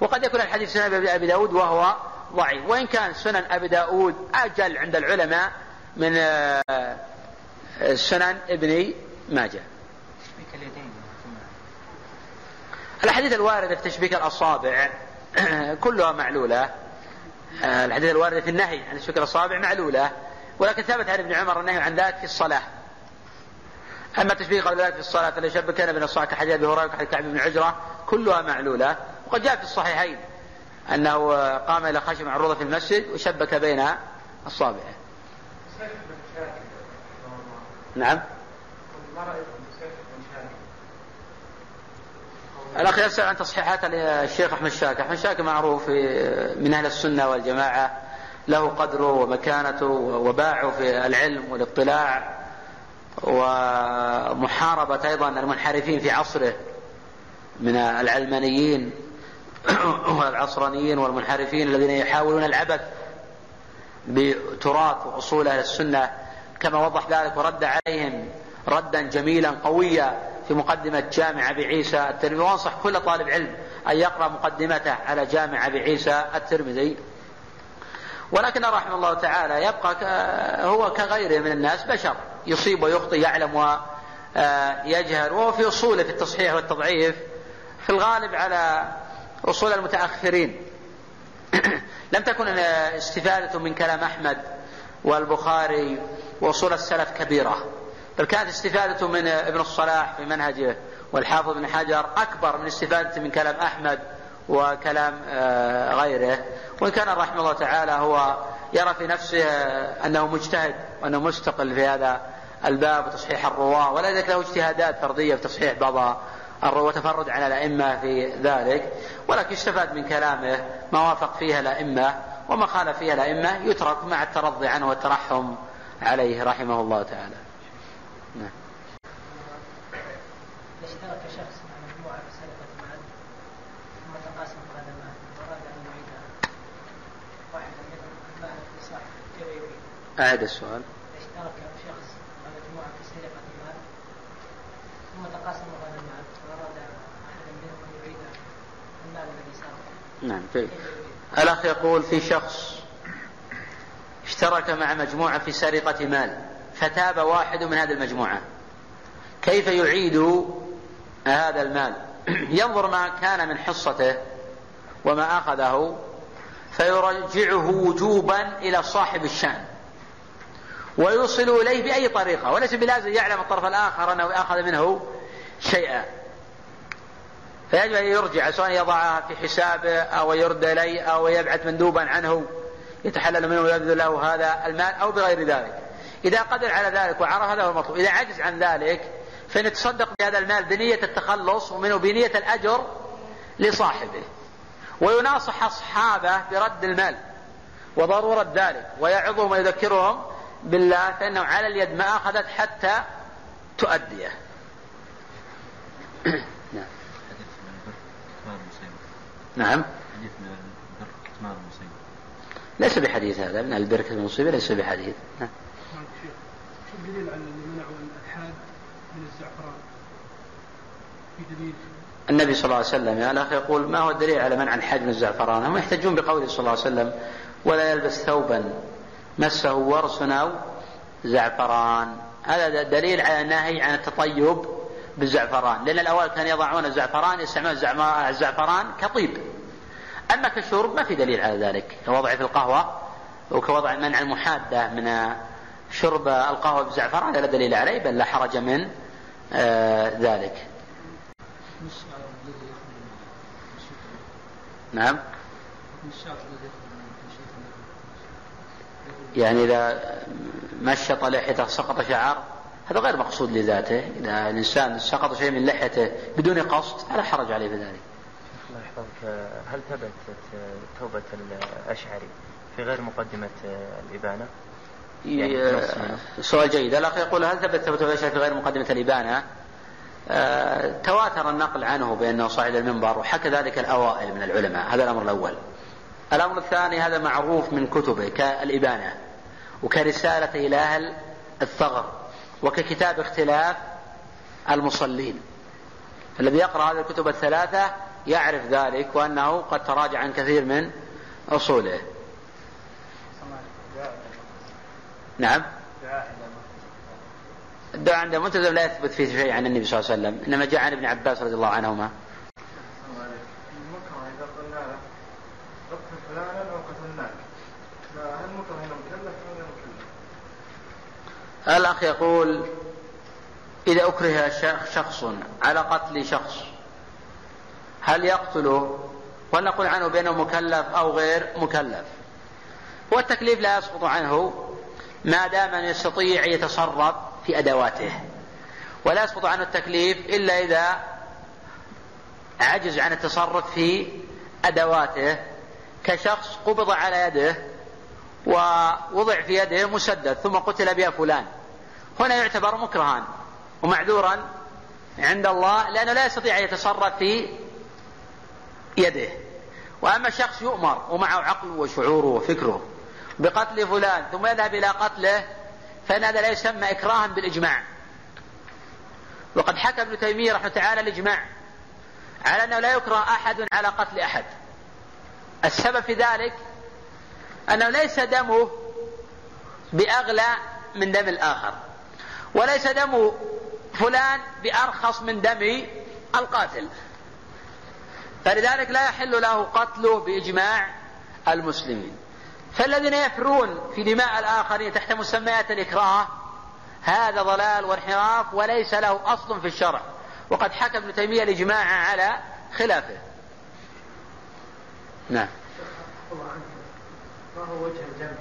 وقد يكون الحديث سنن أبي داود وهو ضعيف وإن كان سنن أبي داود أجل عند العلماء من آه، سنن ابن ماجه. الأحاديث الواردة في تشبيك الأصابع كلها معلولة. آه، الحديث الواردة في النهي عن تشبيك الأصابع معلولة. ولكن ثبت عن ابن عمر النهي عن ذلك في الصلاة. أما تشبيه قبل ذلك في الصلاة فلا يشبك كان بين الصلاة كحديث أبي هريرة وكحديث كعب بن عجرة كلها معلولة. وقد جاء في الصحيحين. أنه قام إلى خشب معروضة في المسجد وشبك بين أصابعه نعم. الأخ يسأل عن تصحيحات الشيخ أحمد شاكر. أحمد شاكر معروف من أهل السنة والجماعة. له قدره ومكانته وباعه في العلم والاطلاع ومحاربة أيضا المنحرفين في عصره من العلمانيين. والعصرانيين والمنحرفين الذين يحاولون العبث بتراث وأصول أهل السنة. كما وضح ذلك ورد عليهم ردا جميلا قويا في مقدمة جامع أبي عيسى الترمذي وأنصح كل طالب علم أن يقرأ مقدمته على جامع أبي عيسى الترمذي. ولكن رحمه الله تعالى يبقى هو كغيره من الناس بشر يصيب ويخطئ يعلم ويجهل وهو في أصوله في التصحيح والتضعيف في الغالب على أصول المتأخرين. لم تكن استفادة من كلام أحمد والبخاري وأصول السلف كبيرة بل كانت استفادة من ابن الصلاح في منهجه والحافظ بن حجر أكبر من استفادة من كلام أحمد وكلام آه، غيره. وإن كان رحمه الله تعالى هو يرى في نفسه أنه مجتهد وأنه مستقل في هذا الباب وتصحيح الرواة ولا له اجتهادات فردية في تصحيح بعض وتفرد على الأئمة في ذلك ولكن يستفاد من كلامه ما وافق فيها الأئمة وما خالف فيها الأئمة يترك مع الترضي عنه والترحم عليه رحمه الله تعالى. نعم. اشترك شخص مع مجموعة مال ثم تقاسم هذا المال وأراد أن يعيدها واحدا منهم المال لصاحبه كيف يعيد؟ أعد السؤال اشترك شخص مع مجموعة في سرقة مال ثم تقاسم هذا المال وأراد أحدا منهم أن يعيد المال الذي سرقه نعم الأخ يقول في شخص اشترك مع مجموعة في سرقة مال فتاب واحد من هذه المجموعة. كيف يعيد هذا المال؟ ينظر ما كان من حصته وما أخذه فيرجعه وجوبا إلى صاحب الشأن. ويوصل إليه بأي طريقة؟ وليس بلازم يعلم الطرف الآخر أنه أخذ منه شيئا. فيجب أن يرجع سواء يضعها في حسابه أو يرد إليه أو يبعث مندوبا عنه يتحلل منه ويبذل له هذا المال أو بغير ذلك. إذا قدر على ذلك وعرف هذا هو المطلوب إذا عجز عن ذلك فنتصدق بهذا المال بنية التخلص ومنه بنية الأجر لصاحبه. ويناصح أصحابه برد المال وضرورة ذلك ويعظهم ويذكرهم بالله فإنه على اليد ما أخذت حتى تؤديه. نعم. نعم ليس بحديث هذا من البركة المصيبة ليس بحديث. نعم. شو الدليل على اللي منعوا الألحاد من الزعفران؟ في دليل. النبي صلى الله عليه وسلم يا الأخ يقول ما هو الدليل على منع الحاج من الزعفران؟ هم يحتجون بقوله صلى الله عليه وسلم ولا يلبس ثوبا مسه ورس أو زعفران. هذا دليل على النهي عن التطيب بالزعفران لأن الأول كانوا يضعون الزعفران يستعملون الزعفران كطيب. أما كشرب ما في دليل على ذلك كوضع في القهوة وكوضع منع المحادة من شرب القهوة بالزعفران لا دليل عليه بل لا حرج من آه ذلك. نعم. يعني إذا مشط لحيته سقط شعر هذا غير مقصود لذاته. إذا الإنسان سقط شيء من لحيته بدون قصد فلا حرج عليه في ذلك. الله يحفظك. هل ثبتت توبة الأشعري في غير مقدمة الإبانة؟ يعني سؤال جيد. الأخ يقول هل ثبت توبة الأشعري في غير مقدمة الإبانة؟ آه، تواتر النقل عنه بأنه صعد المنبر وحكى ذلك الأوائل من العلماء. هذا الأمر الأول. الأمر الثاني هذا معروف من كتبه كالإبانة وكرسالة إلى أهل الثغر. وككتاب اختلاف المصلين. الذي يقرأ هذه الكتب الثلاثة يعرف ذلك وأنه قد تراجع عن كثير من أصوله. نعم. الدعاء عند الملتزم لا يثبت فيه شيء عن النبي صلى الله عليه وسلم إنما جاء عن ابن عباس رضي الله عنهما. الأخ يقول إذا أكره شخص على قتل شخص هل يقتله؟ ولنقول عنه بأنه مكلف أو غير مكلف. والتكليف لا يسقط عنه ما دام يستطيع يتصرف في أدواته. ولا يسقط عنه التكليف إلا إذا عجز عن التصرف في أدواته. كشخص قبض على يده ووضع في يده مسدد ثم قتل بها فلان. هنا يعتبر مكرها ومعذورا عند الله لأنه لا يستطيع أن يتصرف في يده. وأما شخص يؤمر ومعه عقل وشعوره وفكره بقتل فلان ثم يذهب إلى قتله فإن هذا لا يسمى إكراها بالإجماع. وقد حكى ابن تيمية رحمه تعالى الإجماع على أنه لا يكره أحد على قتل أحد. السبب في ذلك أنه ليس دمه بأغلى من دم الآخر وليس دم فلان بأرخص من دم القاتل. فلذلك لا يحل له قتله بإجماع المسلمين. فالذين يفرون في دماء الآخرين تحت مسميات الإكراه هذا ضلال وانحراف وليس له أصل في الشرع. وقد حكى ابن تيمية الإجماع على خلافه. نعم. ما هو وجه الجمع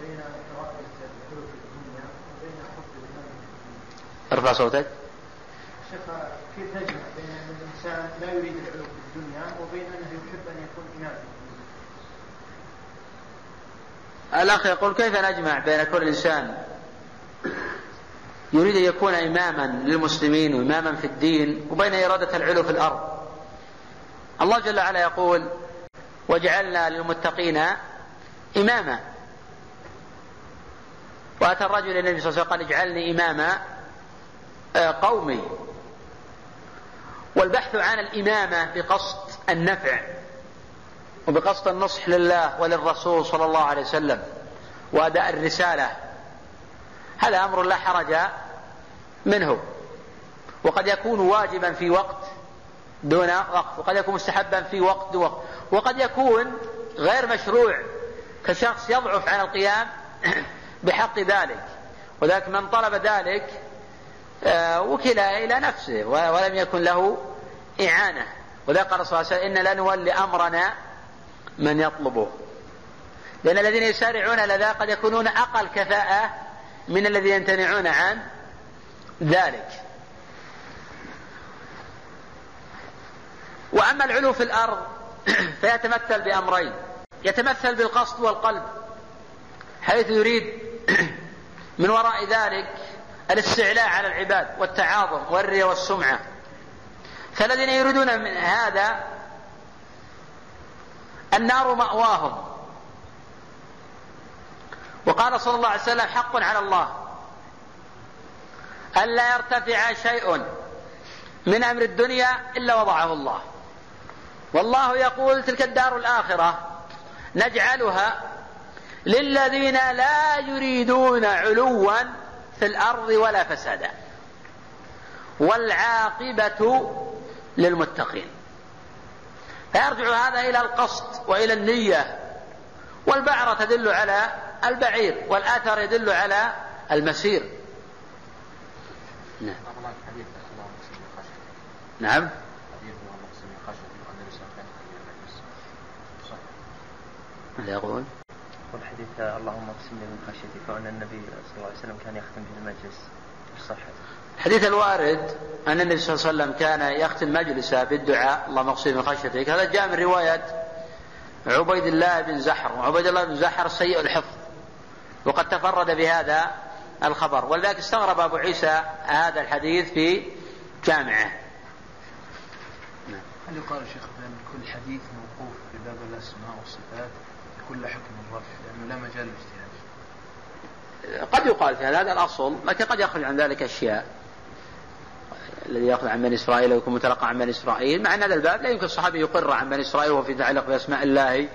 بين إرادة الحلول في الدنيا وبين حب الإمام ارفع صوتك. شيخ كيف نجمع بين أن الإنسان لا يريد العلو في الدنيا وبين أنه يحب أن يكون إمام الأخ يقول كيف نجمع بين كل إنسان يريد أن يكون إماما للمسلمين وإماما في الدين وبين إرادة العلو في الأرض؟ الله جل وعلا يقول وجعلنا للمتقين إماما. وأتى الرجل إلى النبي صلى الله عليه وسلم قال اجعلني إماما آه، قومي. والبحث عن الإمامة بقصد النفع وبقصد النصح لله وللرسول صلى الله عليه وسلم وأداء الرسالة. هذا أمر لا حرج منه. وقد يكون واجبا في وقت دون وقت وقد يكون مستحبا في وقت دون وقت وقد يكون غير مشروع كشخص يضعف عن القيام بحق ذلك وذلك من طلب ذلك آه، وكل إلى نفسه ولم يكن له إعانة. وذلك قال صلى الله عليه وسلم إن لا نولي أمرنا من يطلبه. لأن الذين يسارعون إلى ذا قد يكونون أقل كفاءة من الذين يمتنعون عن ذلك. وأما العلو في الأرض فيتمثل بأمرين. يتمثل بالقصد والقلب حيث يريد من وراء ذلك الاستعلاء على العباد والتعاظم والرياء والسمعة. فالذين يريدون من هذا النار مأواهم. وقال صلى الله عليه وسلم حق على الله ألا يرتفع شيء من أمر الدنيا إلا وضعه الله. والله يقول تلك الدار الآخرة نجعلها للذين لا يريدون علوا في الأرض ولا فسادا والعاقبة للمتقين. فيرجع هذا إلى القصد وإلى النية والبعرة تدل على البعير والآثر يدل على المسير. نعم. نعم. ماذا يقول؟ يقول حديث اللهم اقسم لي من خشيتك وان النبي صلى الله عليه وسلم كان يختم في المجلس. صحة الحديث الوارد أن النبي صلى الله عليه وسلم كان يختم مجلسه بالدعاء اللهم اقسم من خشيتك. هذا جاء من رواية عبيد الله بن زحر. وعبيد الله بن زحر سيء الحفظ وقد تفرد بهذا الخبر. ولذلك استغرب أبو عيسى هذا الحديث في جامعه. هل يقال شيخ بأن كل حديث موقوف في باب الأسماء والصفات؟ كل حكم الرفع لأنه لا مجال للاجتهاد. قد يقال في هذا هذا الأصل لكن قد يخرج عن ذلك أشياء. الذي يأخذ عن بني إسرائيل ويكون متلقى عن بني إسرائيل مع أن هذا الباب لا يمكن الصحابي يقر عن بني إسرائيل وهو في يتعلق بأسماء الله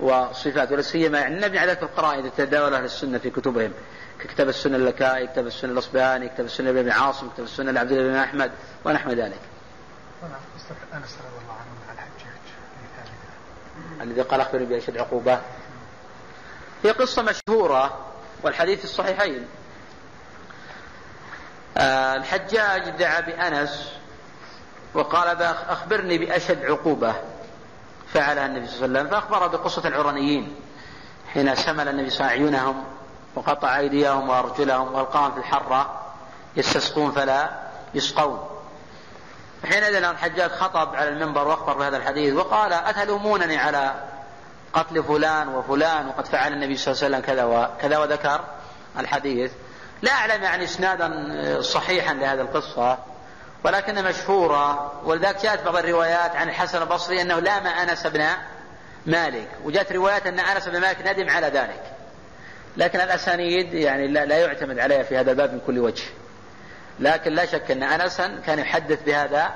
وصفاته ولا سيما يعني على ذلك القراءة إذا تداول أهل السنة في كتبهم. ككتاب السنة اللكائي كتاب السنة الأصبهاني كتاب السنة لابن عاصم كتاب السنة لعبد الله بن أحمد ونحو ذلك. انس رضي الله عنه مع الحجاج الذي قال أخبرني باشد عقوبة. هي قصة مشهورة والحديث الصحيحين. آه، الحجاج دعا بأنس وقال أخبرني بأشد عقوبة. فعلها النبي صلى الله عليه وسلم فأخبر بقصة العرنيين حين سمل النبي صلى الله عليه وسلم أعينهم وقطع أيديهم وأرجلهم وألقاهم في الحرة يستسقون فلا يسقون. حينئذ الحجاج خطب على المنبر واخبر بهذا الحديث وقال أتلومونني على قتل فلان وفلان وقد فعل النبي صلى الله عليه وسلم كذا وكذا وذكر الحديث. لا أعلم يعني إسنادا صحيحا لهذه القصة ولكن مشهورة ولذلك جاءت بعض الروايات عن الحسن البصري أنه لام أنس بن مالك وجاءت روايات أن أنس بن مالك ندم على ذلك. لكن الأسانيد يعني لا يعتمد عليها في هذا الباب من كل وجه. لكن لا شك أن أنسا كان يحدث بهذا.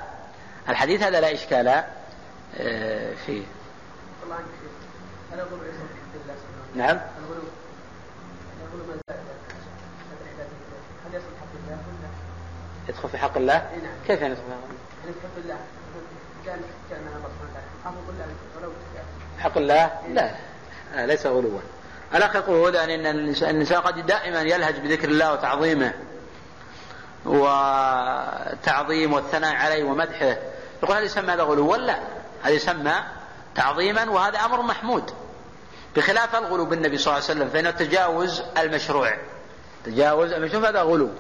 الحديث هذا لا إشكال آه، فيه. نعم. يدخل في حق الله؟ نعم. كيف يعني يدخل في حق الله؟ يعني حق الله. حق الله؟ لا. لا ليس غلوا. الأخ يقول يعني أن الإنسان قد دائما يلهج بذكر الله وتعظيمه. وتعظيم والثناء عليه ومدحه. يقول هذا يسمى هذا غلو لا هذا يسمى تعظيما وهذا أمر محمود. بخلاف الغلو بالنبي صلى الله عليه وسلم فإنه تجاوز المشروع. تجاوز المشروع هذا غلو.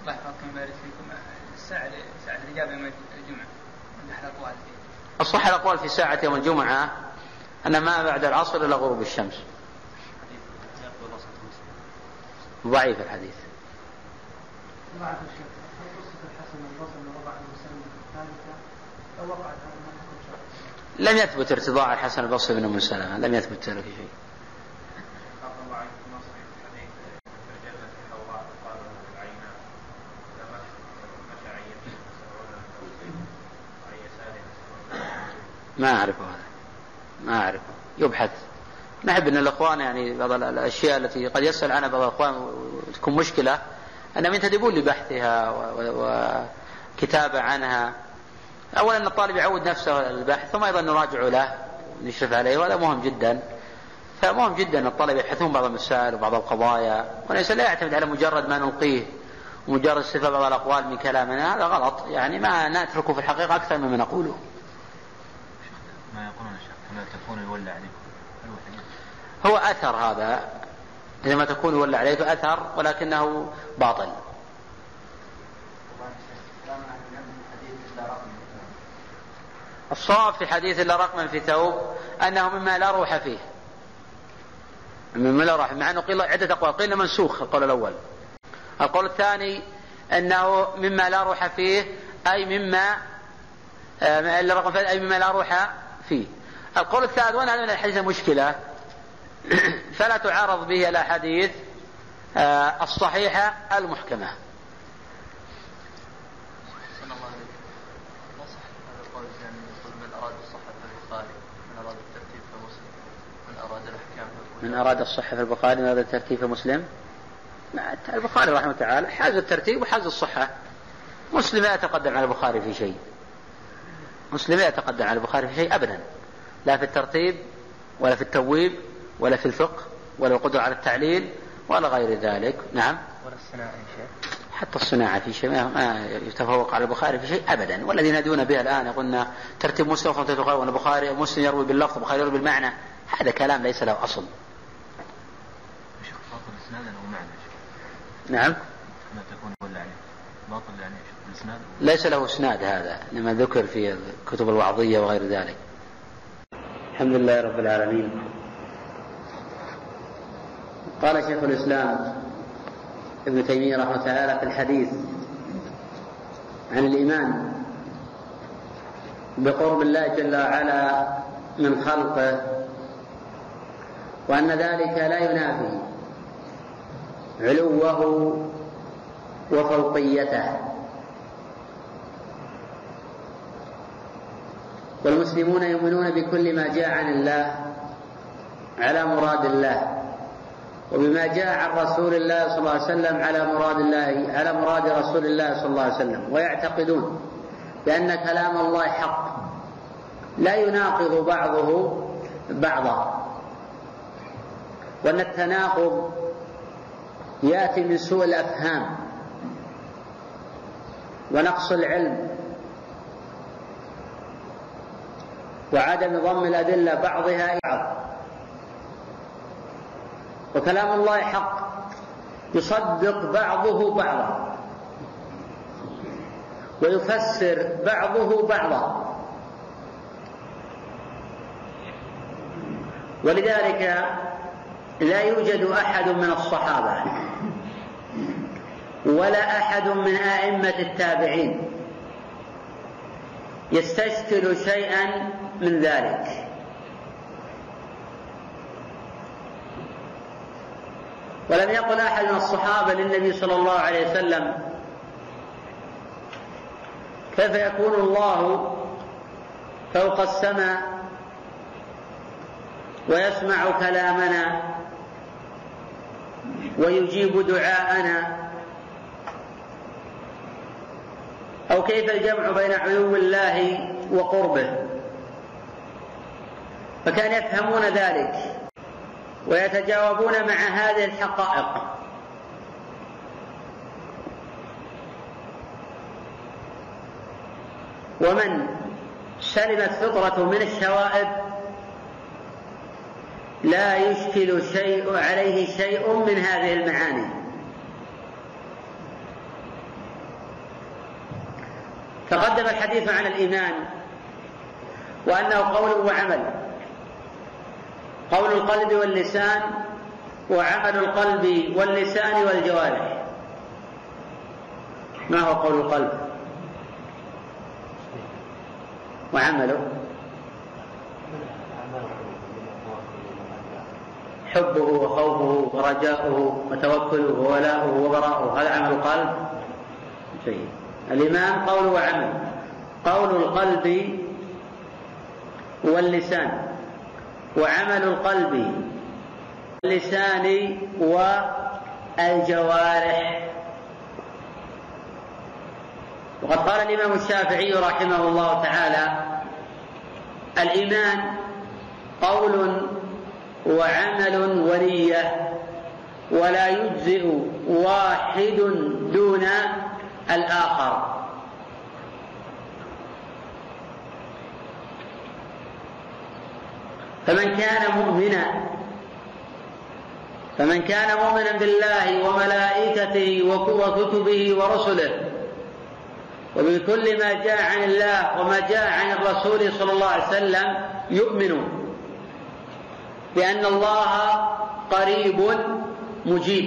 الله يحفظكم ويبارك فيكم. الساعة ساعة الإجابة يوم الجمعة الأقوال الصح الأقوال في ساعة يوم الجمعة أن ما بعد العصر إلى غروب الشمس. ضعيف الحديث. بعد الشيخ هل قصة الحسن البصري وضع المسلم الثالثة أو وقعت هذا ما لم يثبت ارتضاع الحسن البصري بن أم سلمة لم يثبت ذلك شيء. ما أعرفه هذا. ما أعرفه يبحث. نحب أن الإخوان يعني بعض الأشياء التي قد يسأل عنها بعض الإخوان وتكون مشكلة. أنهم ينتدبون لبحثها وكتابة عنها. أولا أن الطالب يعود نفسه البحث ثم أيضا نراجع له نشرف عليه وهذا مهم جدا. فمهم جدا أن الطلبة يبحثون بعض المسائل وبعض القضايا والإنسان لا يعتمد على مجرد ما نلقيه ومجرد استفاء بعض الأقوال من كلامنا هذا غلط. يعني ما نتركه في الحقيقة أكثر مما نقوله. ما يقولون يا شيخ كما تكون يولى عليكم؟ هو أثر هذا. عندما تكون يولى عليك أثر ولكنه باطل. الصواب في حديث لا رقما في ثوب أنه مما لا روح فيه. مما لا روح مع أنه قيل عدة أقوال قيل منسوخ القول الأول. القول الثاني أنه مما لا روح فيه أي مما آه، أي مما لا روح فيه. القول الثالث وأنا هذا من الحديث المشكلة فلا تعارض به الأحاديث آه، الصحيحة المحكمة. من أراد الصحة في البخاري من أراد الترتيب في مسلم البخاري رحمه تعالى حاز الترتيب وحاز الصحة. مسلم لا يتقدم على البخاري في شيء. مسلم لا يتقدم على البخاري في شيء أبدا. لا في الترتيب ولا في التبويب ولا في الفقه ولا القدرة على التعليل ولا غير ذلك. نعم. ولا الصناعة شيء حتى الصناعة في شيء ما يتفوق على البخاري في شيء أبدا. والذين يدون بها الآن يقولون ترتيب مسلم وأن البخاري مسلم يروي باللفظ البخاري يروي بالمعنى. هذا كلام ليس له أصل. نعم. ما تكون ولا عليه. باطل يعني الإسناد؟ ليس له إسناد هذا انما ذكر في الكتب الوعظية وغير ذلك. الحمد لله رب العالمين. قال شيخ الإسلام ابن تيمية رحمه الله تعالى في الحديث عن الإيمان بقرب الله جل وعلا من خلقه وأن ذلك لا ينافي علوه وفوقيته. والمسلمون يؤمنون بكل ما جاء عن الله على مراد الله. وبما جاء عن رسول الله صلى الله عليه وسلم على مراد الله على مراد رسول الله صلى الله عليه وسلم. ويعتقدون بأن كلام الله حق. لا يناقض بعضه بعضا. وأن التناقض يأتي من سوء الأفهام. ونقص العلم. وعدم ضم الأدلة بعضها إلى بعض. وكلام الله حق. يصدق بعضه بعضا. ويفسر بعضه بعضا. ولذلك لا يوجد أحد من الصحابة ولا أحد من أئمة التابعين يستشكل شيئا من ذلك. ولم يقل أحد من الصحابة للنبي صلى الله عليه وسلم كيف يكون الله فوق السماء ويسمع كلامنا ويجيب دعاءنا أو كيف الجمع بين علو الله وقربه فكان يفهمون ذلك ويتجاوبون مع هذه الحقائق. ومن سلمت فطرته من الشوائب لا يشكل شيء عليه شيء من هذه المعاني. تقدم الحديث عن الإيمان وأنه قول وعمل. قول القلب واللسان وعمل القلب واللسان والجوارح. ما هو قول القلب؟ وعمله. حبه وخوفه ورجاؤه وتوكله وولاؤه وبراؤه هذا عمل القلب؟ جيد. الإيمان قول وعمل. قول القلب واللسان. وعمل القلب واللسان والجوارح. وقد قال الإمام الشافعي رحمه الله تعالى الإيمان قول وعمل ونية ولا يجزئ واحد دون الآخر. فمن كان مؤمنا فمن كان مؤمنا بالله وملائكته وكتبه ورسله وبكل ما جاء عن الله وما جاء عن الرسول صلى الله عليه وسلم يؤمن. بأن الله قريب مجيب.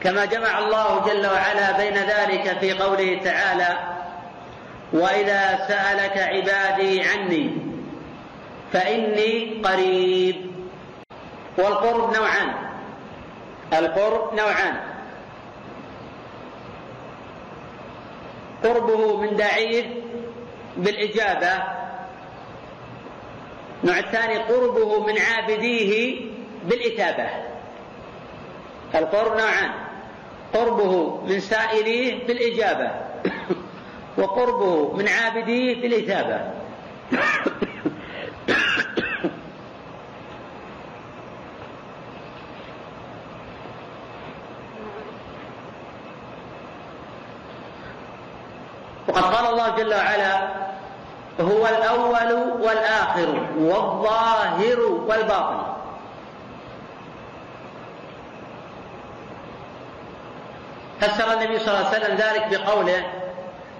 كما جمع الله جل وعلا بين ذلك في قوله تعالى وإذا سألك عبادي عني فإني قريب. والقرب نوعان. القرب نوعان. قربه من داعيه بالإجابة. النوع الثاني قربه من عابديه بالاثابه القرب نوعان. قربه من سائليه بالإجابة. وقربه من عابديه بالإثابة وقد قال الله جل وعلا هو الأول والآخر والظاهر والباطن. فسر النبي صلى الله عليه وسلم ذلك بقوله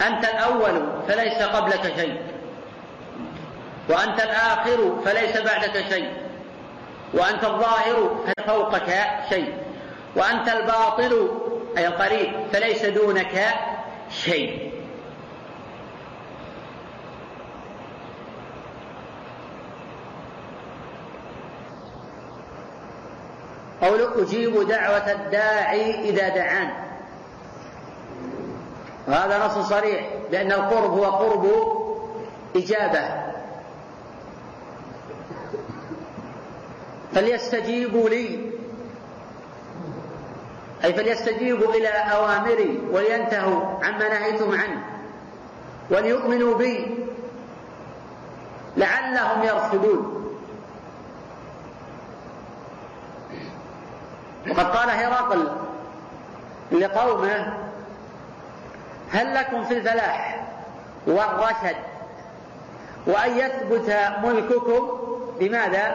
أنت الأول فليس قبلك شيء. وأنت الآخر فليس بعدك شيء. وأنت الظاهر فوقك شيء. وأنت الباطل أي القريب فليس دونك شيء. قول أجيب دعوة الداعي إذا دعان. وهذا نص صريح بأن القرب هو قرب إجابة. فليستجيبوا لي. أي فليستجيبوا إلى أوامري ولينتهوا عما نهيتم عنه وليؤمنوا بي. لعلهم يرشدون. وقد قال هرقل لقومه هل لكم في الفلاح والرشد وأن يثبت ملككم بماذا؟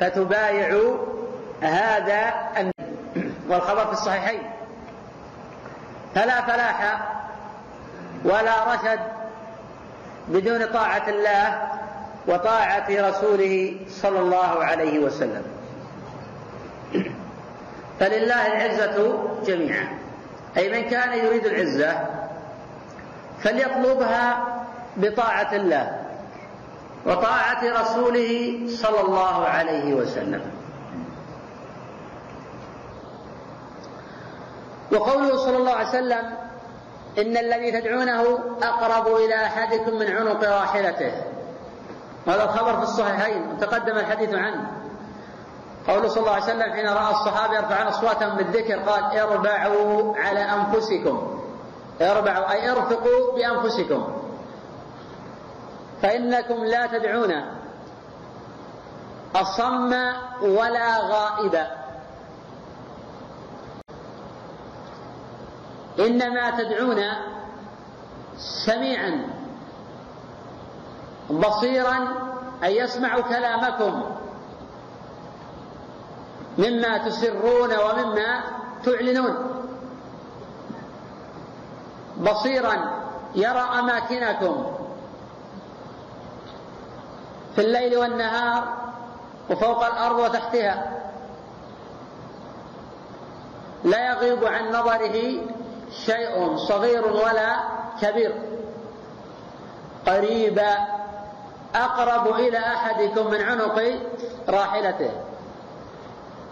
فتبايعوا هذا والخبر في الصحيحين. فلا فلاح ولا رشد بدون طاعة الله وطاعة رسوله صلى الله عليه وسلم. فلله العزة جميعا. أي من كان يريد العزة فليطلبها بطاعة الله وطاعة رسوله صلى الله عليه وسلم. وقوله صلى الله عليه وسلم إن الذي تدعونه أقرب إلى أحدكم من عنق راحلته. هذا الخبر في الصحيحين وتقدم الحديث عنه. قوله صلى الله عليه وسلم حين رأى الصحابة يرفعون أصواتهم بالذكر قال اربعوا على أنفسكم. اربعوا أي ارفقوا بأنفسكم. فإنكم لا تدعون أصم ولا غائبا إنما تدعون سميعا بصيرا أن يسمع كلامكم. مما تسرون ومما تعلنون. بصيرا يرى أماكنكم في الليل والنهار وفوق الأرض وتحتها. لا يغيب عن نظره شيء صغير ولا كبير. قريبا أقرب إلى أحدكم من عنق راحلته.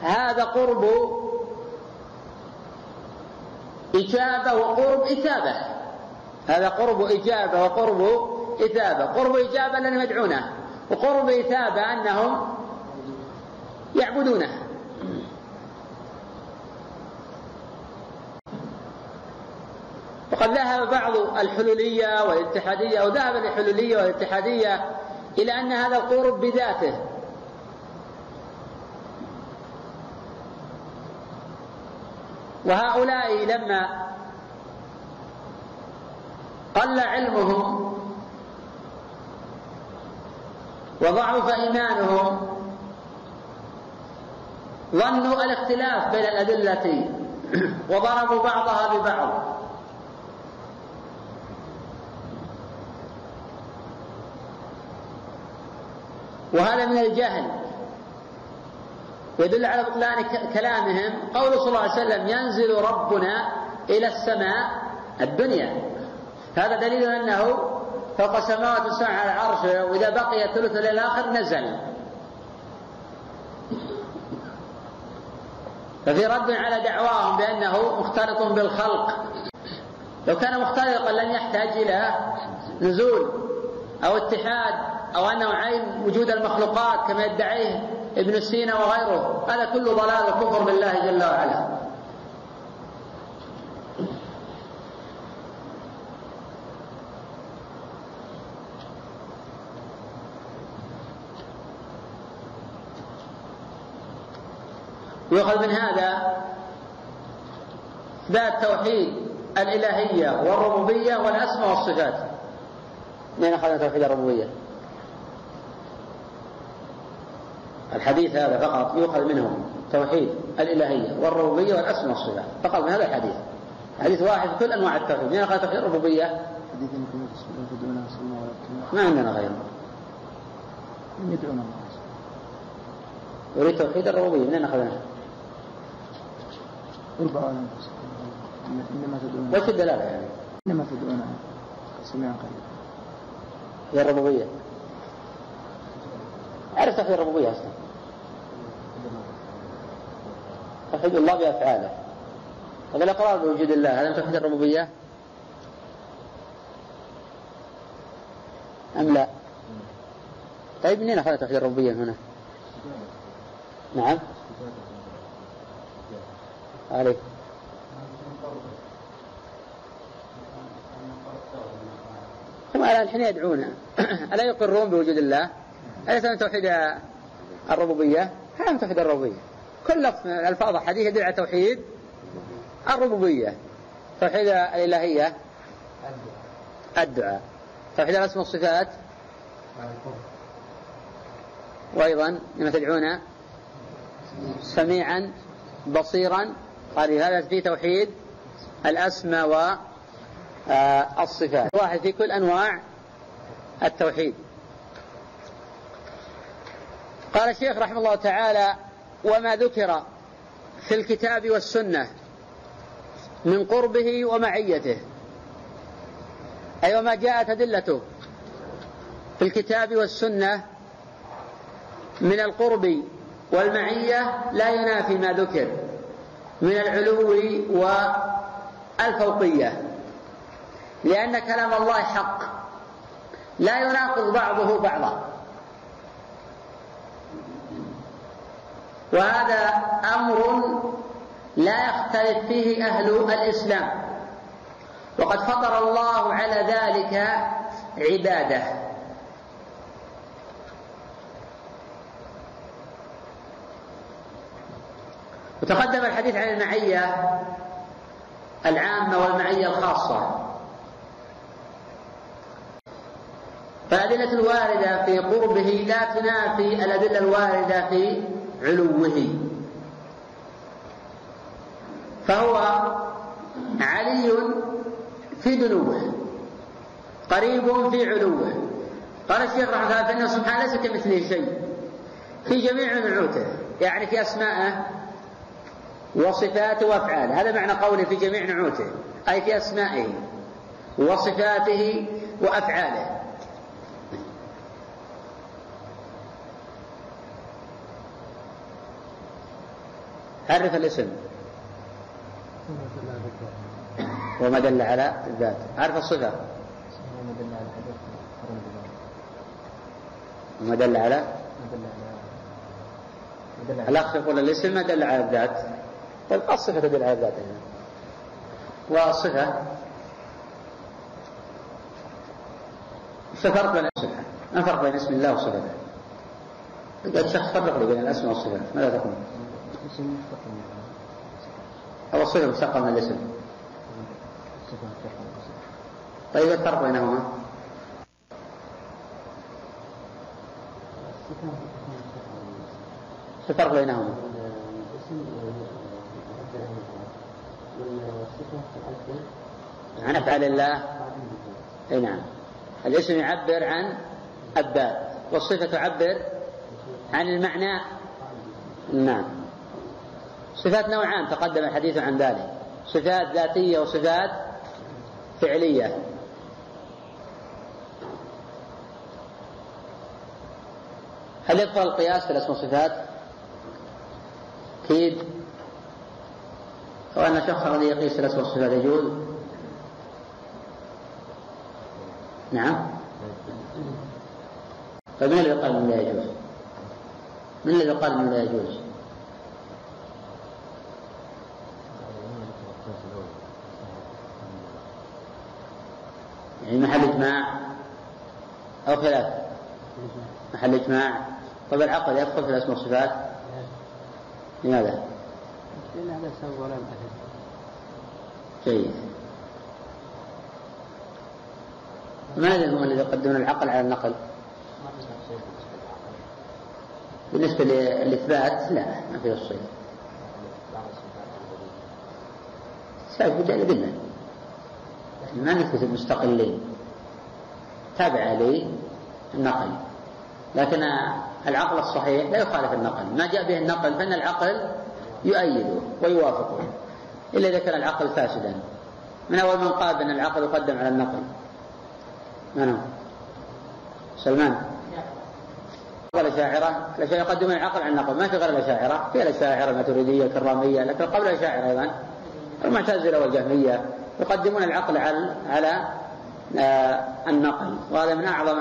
هذا قرب إجابة وقرب إثابة هذا قرب إجابة وقرب إثابة. قرب إجابة لأنهم يدعونه وقرب إثابة أنهم يعبدونه. وقد ذهب بعض الحلولية والاتحادية أو ذهب الحلولية والاتحادية إلى أن هذا القرب بذاته. وهؤلاء لما قل علمهم وضعف إيمانهم ظنوا الاختلاف بين الأدلة وضربوا بعضها ببعض. وهذا من الجهل. ويدل على بطلان كلامهم قول صلى الله عليه وسلم ينزل ربنا إلى السماء الدنيا. هذا دليل أنه فوق سماوات السماء على عرشه وإذا بقي ثلث الليل الآخر نزل. ففي رد على دعواهم بأنه مختلط بالخلق. لو كان مختلطا لن يحتاج إلى نزول أو اتحاد أو أنه عين وجود المخلوقات كما يدعيه ابن سينا وغيره. هذا كله ضلال وكفر بالله جل وعلا. يؤخذ من هذا إثبات توحيد الإلهية والربوبية والأسماء والصفات. من أخذنا توحيد الربوبية؟ الحديث هذا فقط يؤخذ منه توحيد الإلهية والربوبية والأسماء والصفات. فقط من هذا الحديث. حديث واحد في كل أنواع التوحيد. من أخذ توحيد الربوبية؟ ما عندنا غيره. يدعون الله يريد توحيد الربوبية. منين أخذناه؟ أربع انما تدعون وش الدلالة يعني؟ إنما تدعون سميعا قريبا هي الربوبية. عرف توحيد الربوبية أصلا. توحيد الله بأفعاله. هذا الإقرار بوجود الله. هذا توحيد الربوبية أم لا؟ طيب منين أخذ توحيد الربوبية هنا؟ نعم. عليك. هم الآن حين يدعون؟ ألا يقرون بوجود الله؟ أليس من توحيد الربوبية؟ هذا من توحيد الربوبية. كل لفظ من الألفاظ الحديث يدل على توحيد الربوبية. توحيد الإلهية. الدعاء. توحيد الأسماء والصفات. وأيضا لما تدعون سميعا بصيرا قال هذا في توحيد الأسماء والصفات. واحد في كل أنواع التوحيد. قال الشيخ رحمه الله تعالى وما ذكر في الكتاب والسنة من قربه ومعيته. أي وما جاءت أدلته في الكتاب والسنة من القرب والمعية لا ينافي ما ذكر من العلو والفوقية لأن كلام الله حق. لا يناقض بعضه بعضا. وهذا أمر لا يختلف فيه أهل الإسلام. وقد فطر الله على ذلك عباده. وتقدم الحديث عن المعية العامة والمعية الخاصة. فالأدلة الواردة في قربه لا تنافي الأدلة الواردة في علوه. فهو علي في دنوه قريب في علوه. قال الشيخ رحمه الله فإنه سبحانه ليس كمثله شيء في جميع نعوته يعني في أسمائه وصفاته وأفعاله. هذا معنى قوله في جميع نعوته أي في أسمائه وصفاته وأفعاله. عرف الاسم وما دل على الذات عرف الصفة وما دل على الأخ يقول الاسم ما دل على الذات طيب الصفة تدل على الذات هنا والصفة الفرق بين الصفة؟ ما الفرق بين اسم الله وصفته؟ قد شخص فرق بين الاسم والصفة ماذا تقول؟ أو الصفة مشتقة من الاسم. طيب الفرق بينهما؟ الفرق بينهما؟ عن أفعال الله. أي نعم. الاسم يعبر عن الذات والصفة تعبر عن المعنى. نعم. صفات نوعان تقدم الحديث عن ذلك. صفات ذاتية وصفات فعلية. هل يدخل القياس في الاسم والصفات؟ أكيد. أو أن الشخص الذي يقيس الأسماء والصفات يجوز؟ نعم. فمن الذي قال لا يجوز؟ من الذي قال من لا يجوز يعني محل إجماع أو خلاف محل إجماع. طب العقل يدخل في الأسماء والصفات؟ لماذا؟ لأن هذا سبب ولا جيد ماذا هم الذي يقدمون العقل على النقل؟ بالنسبة للإثبات لا ما في الصيغة سبب بالله. ما نثبت المستقلين تابع لي النقل. لكن العقل الصحيح لا يخالف النقل. ما جاء به النقل فإن العقل يؤيده ويوافقه إلا إذا كان العقل فاسدا. من أول من قال بأن العقل يقدم على النقل؟ من هو؟ سلمان. الأشاعرة الأشاعرة يقدمون العقل على النقل. ما في غير الأشاعرة. في الأشاعرة الماتريدية الكرامية. لكن قبل الأشاعرة أيضا. المعتزلة والجهمية يقدمون العقل على على آه النقل وهذا من أعظم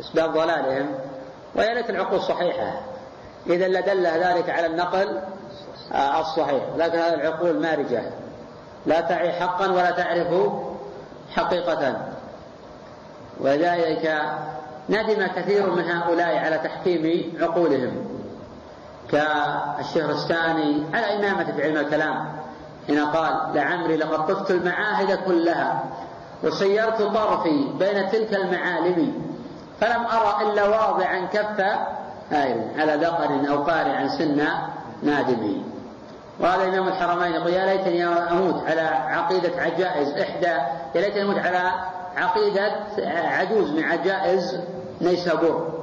أسباب ضلالهم ويا ليت العقول صحيحة إذا لدل ذلك على النقل آه الصحيح. لكن هذه العقول مارجة لا تعي حقا ولا تعرف حقيقة. ولذلك ندم كثير من هؤلاء على تحكيم عقولهم. كالشهرستاني على إمامة في علم الكلام حين قال لعمري لقد طفت المعاهد كلها وسيرت طرفي بين تلك المعالم فلم أرى إلا واضعا كف على ذقر أو قارعا سن نادم. وهذا إمام الحرمين يقول يا ليتني أموت على عقيدة عجائز إحدى يا ليتني أموت على عقيدة عجوز من عجائز نيسابور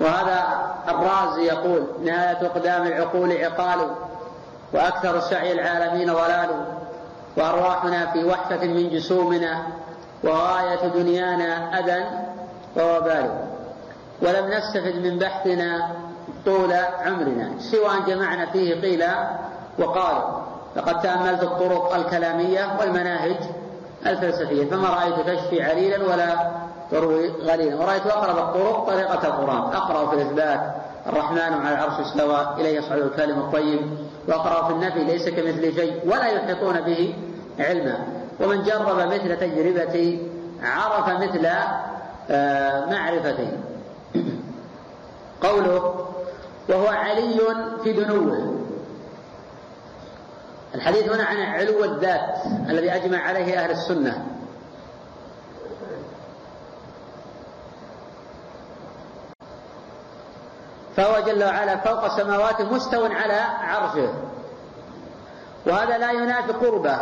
وهذا الرازي يقول نهاية أقدام العقول عقال وأكثر سعي العالمين ضلال وأرواحنا في وحشة من جسومنا وغاية دنيانا أذى ووبال. ولم نستفد من بحثنا طول عمرنا سوى أن جمعنا فيه قيل وقال لقد تأملت الطرق الكلامية والمناهج الفلسفية فما رأيت تشفي عليلا ولا تروي غليلا ورأيت أقرب الطرق طريقة القرآن. أقرأ في الإثبات الرحمن على العرش استوى إليه يصعد الكلم الطيب وأقرأ في النفي ليس كمثل شيء ولا يحيطون به علما. ومن جرب مثل تجربتي عرف مثل معرفتي. قوله وهو علي في دنوه. الحديث هنا عن علو الذات الذي أجمع عليه أهل السنة. فهو جل وعلا فوق السماوات مستو على عرشه. وهذا لا ينافي قربه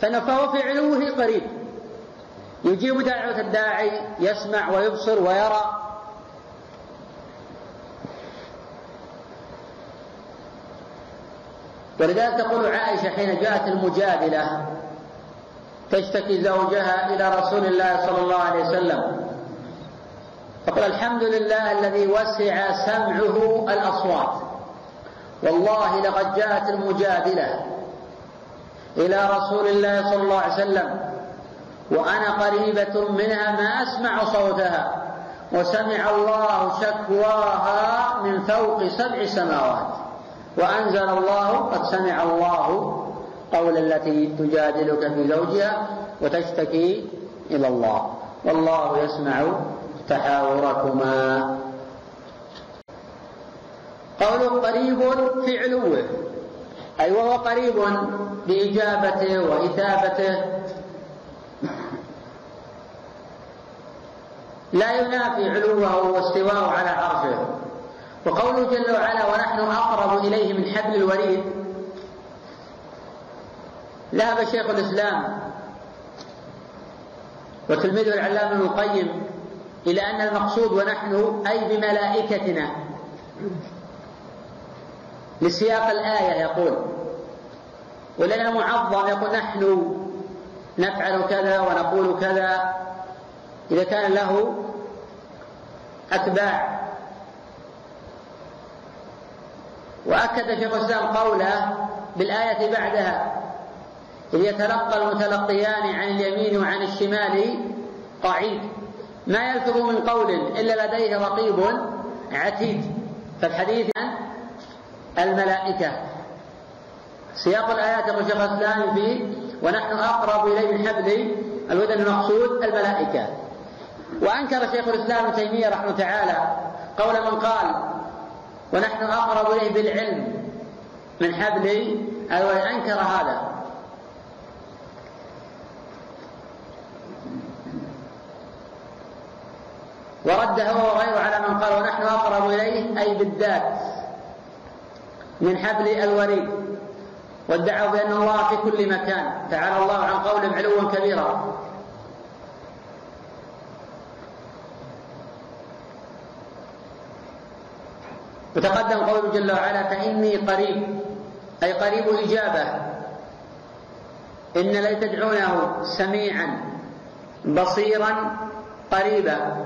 فهو في علوه قريب. يجيب دعوة الداعي يسمع ويبصر ويرى. ولذلك تقول عائشة حين جاءت المجادلة تشتكي زوجها إلى رسول الله صلى الله عليه وسلم. فقال الحمد لله الذي وسع سمعه الأصوات. والله لقد جاءت المجادلة إلى رسول الله صلى الله عليه وسلم وأنا قريبة منها ما أسمع صوتها وسمع الله شكواها من فوق سبع سماوات. وأنزل الله قد سمع الله قول التي تجادلك في زوجها وتشتكي إلى الله. والله يسمع تحاوركما. قوله قريب في علوه أي وهو قريب بإجابته وإثابته. لا ينافي علوه واستواءه على عرشه وقوله جل وعلا ونحن أقرب إليه من حبل الوريد. ذهب شيخ الإسلام وتلميذه العلامة ابن القيم إلى أن المقصود ونحن أي بملائكتنا. لسياق الآية يقول ولنا معظم يقول نحن نفعل كذا ونقول كذا. إذا كان له أتباع. وأكد شيخ الإسلام قوله بالآية بعدها إذ يتلقى المتلقيان عن اليمين وعن الشمال قعيد ما يلفظ من قول إلا لديه رقيب عتيد. فالحديث عن الملائكة. سياق الآيات يقول شيخ الإسلام فيه ونحن أقرب إليه من حبل الودن المقصود الملائكة. وأنكر شيخ الإسلام ابن تيمية رحمه تعالى قول من قال ونحن أقرب إليه بالعلم من حبل أنكر هذا. ورد هو وغيره على من قال ونحن أقرب إليه أي بالذات من حبل الوريد وادعوا بأن الله في كل مكان. تعالى الله عن قولهم علوا كبيرا. وتقدم قوله جل وعلا فإني قريب أي قريب إجابة. إن لا تدعونه سميعا بصيرا قريبا.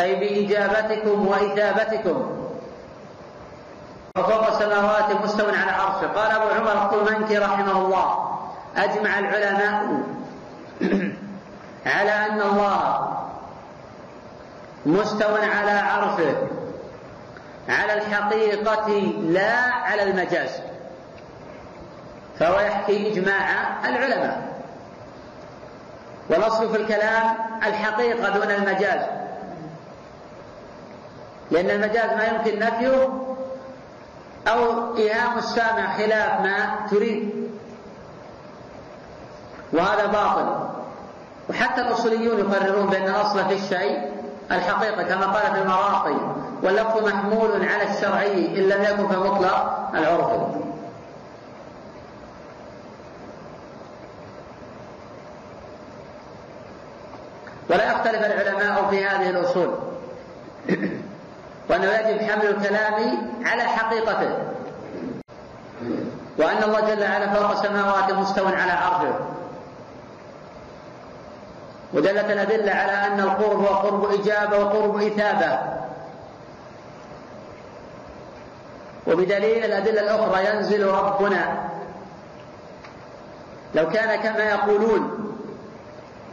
أي بإجابتكم وإثابتكم وفوق السماوات مستو على عرشه. قال أبو عمر الطلمنكي رحمه الله أجمع العلماء على أن الله مستو على عرشه. على الحقيقة لا على المجاز. فهو يحكي إجماع العلماء. والأصل في الكلام الحقيقة دون المجاز. لأن المجاز ما يمكن نفيه أو إيهام السامع خلاف ما تريد. وهذا باطل. وحتى الأصوليون يقررون بأن الأصل في الشيء الحقيقة كما قال في المراقي واللفظ محمول على الشرعي إن لم يكن في مطلق العرفي ولا يختلف العلماء في هذه الأصول. وأنه يجب حمل الكلام على حقيقته. وأن الله جل وعلا فوق السماوات مستو على عرشه ودلت الأدلة على أن القرب هو قرب إجابة وقرب إثابة. وبدليل الأدلة الأخرى ينزل ربنا. لو كان كما يقولون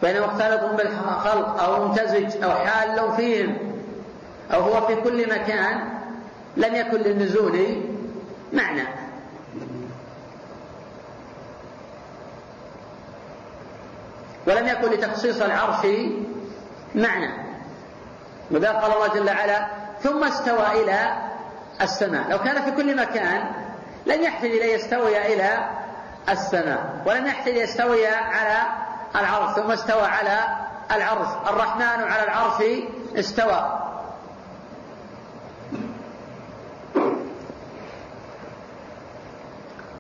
بينما مختلط بالخلق أو ممتزج أو حال فيهم أو هو في كل مكان لم يكن للنزول معنى. ولم يكن لتخصيص العرش معنى. وذا قال الله جل وعلا ثم استوى إلى السماء. لو كان في كل مكان لم يحتاج إلى يستوي إلى السماء. ولم يحتاج يستوي على العرش ثم استوى على العرش. الرحمن على العرش استوى.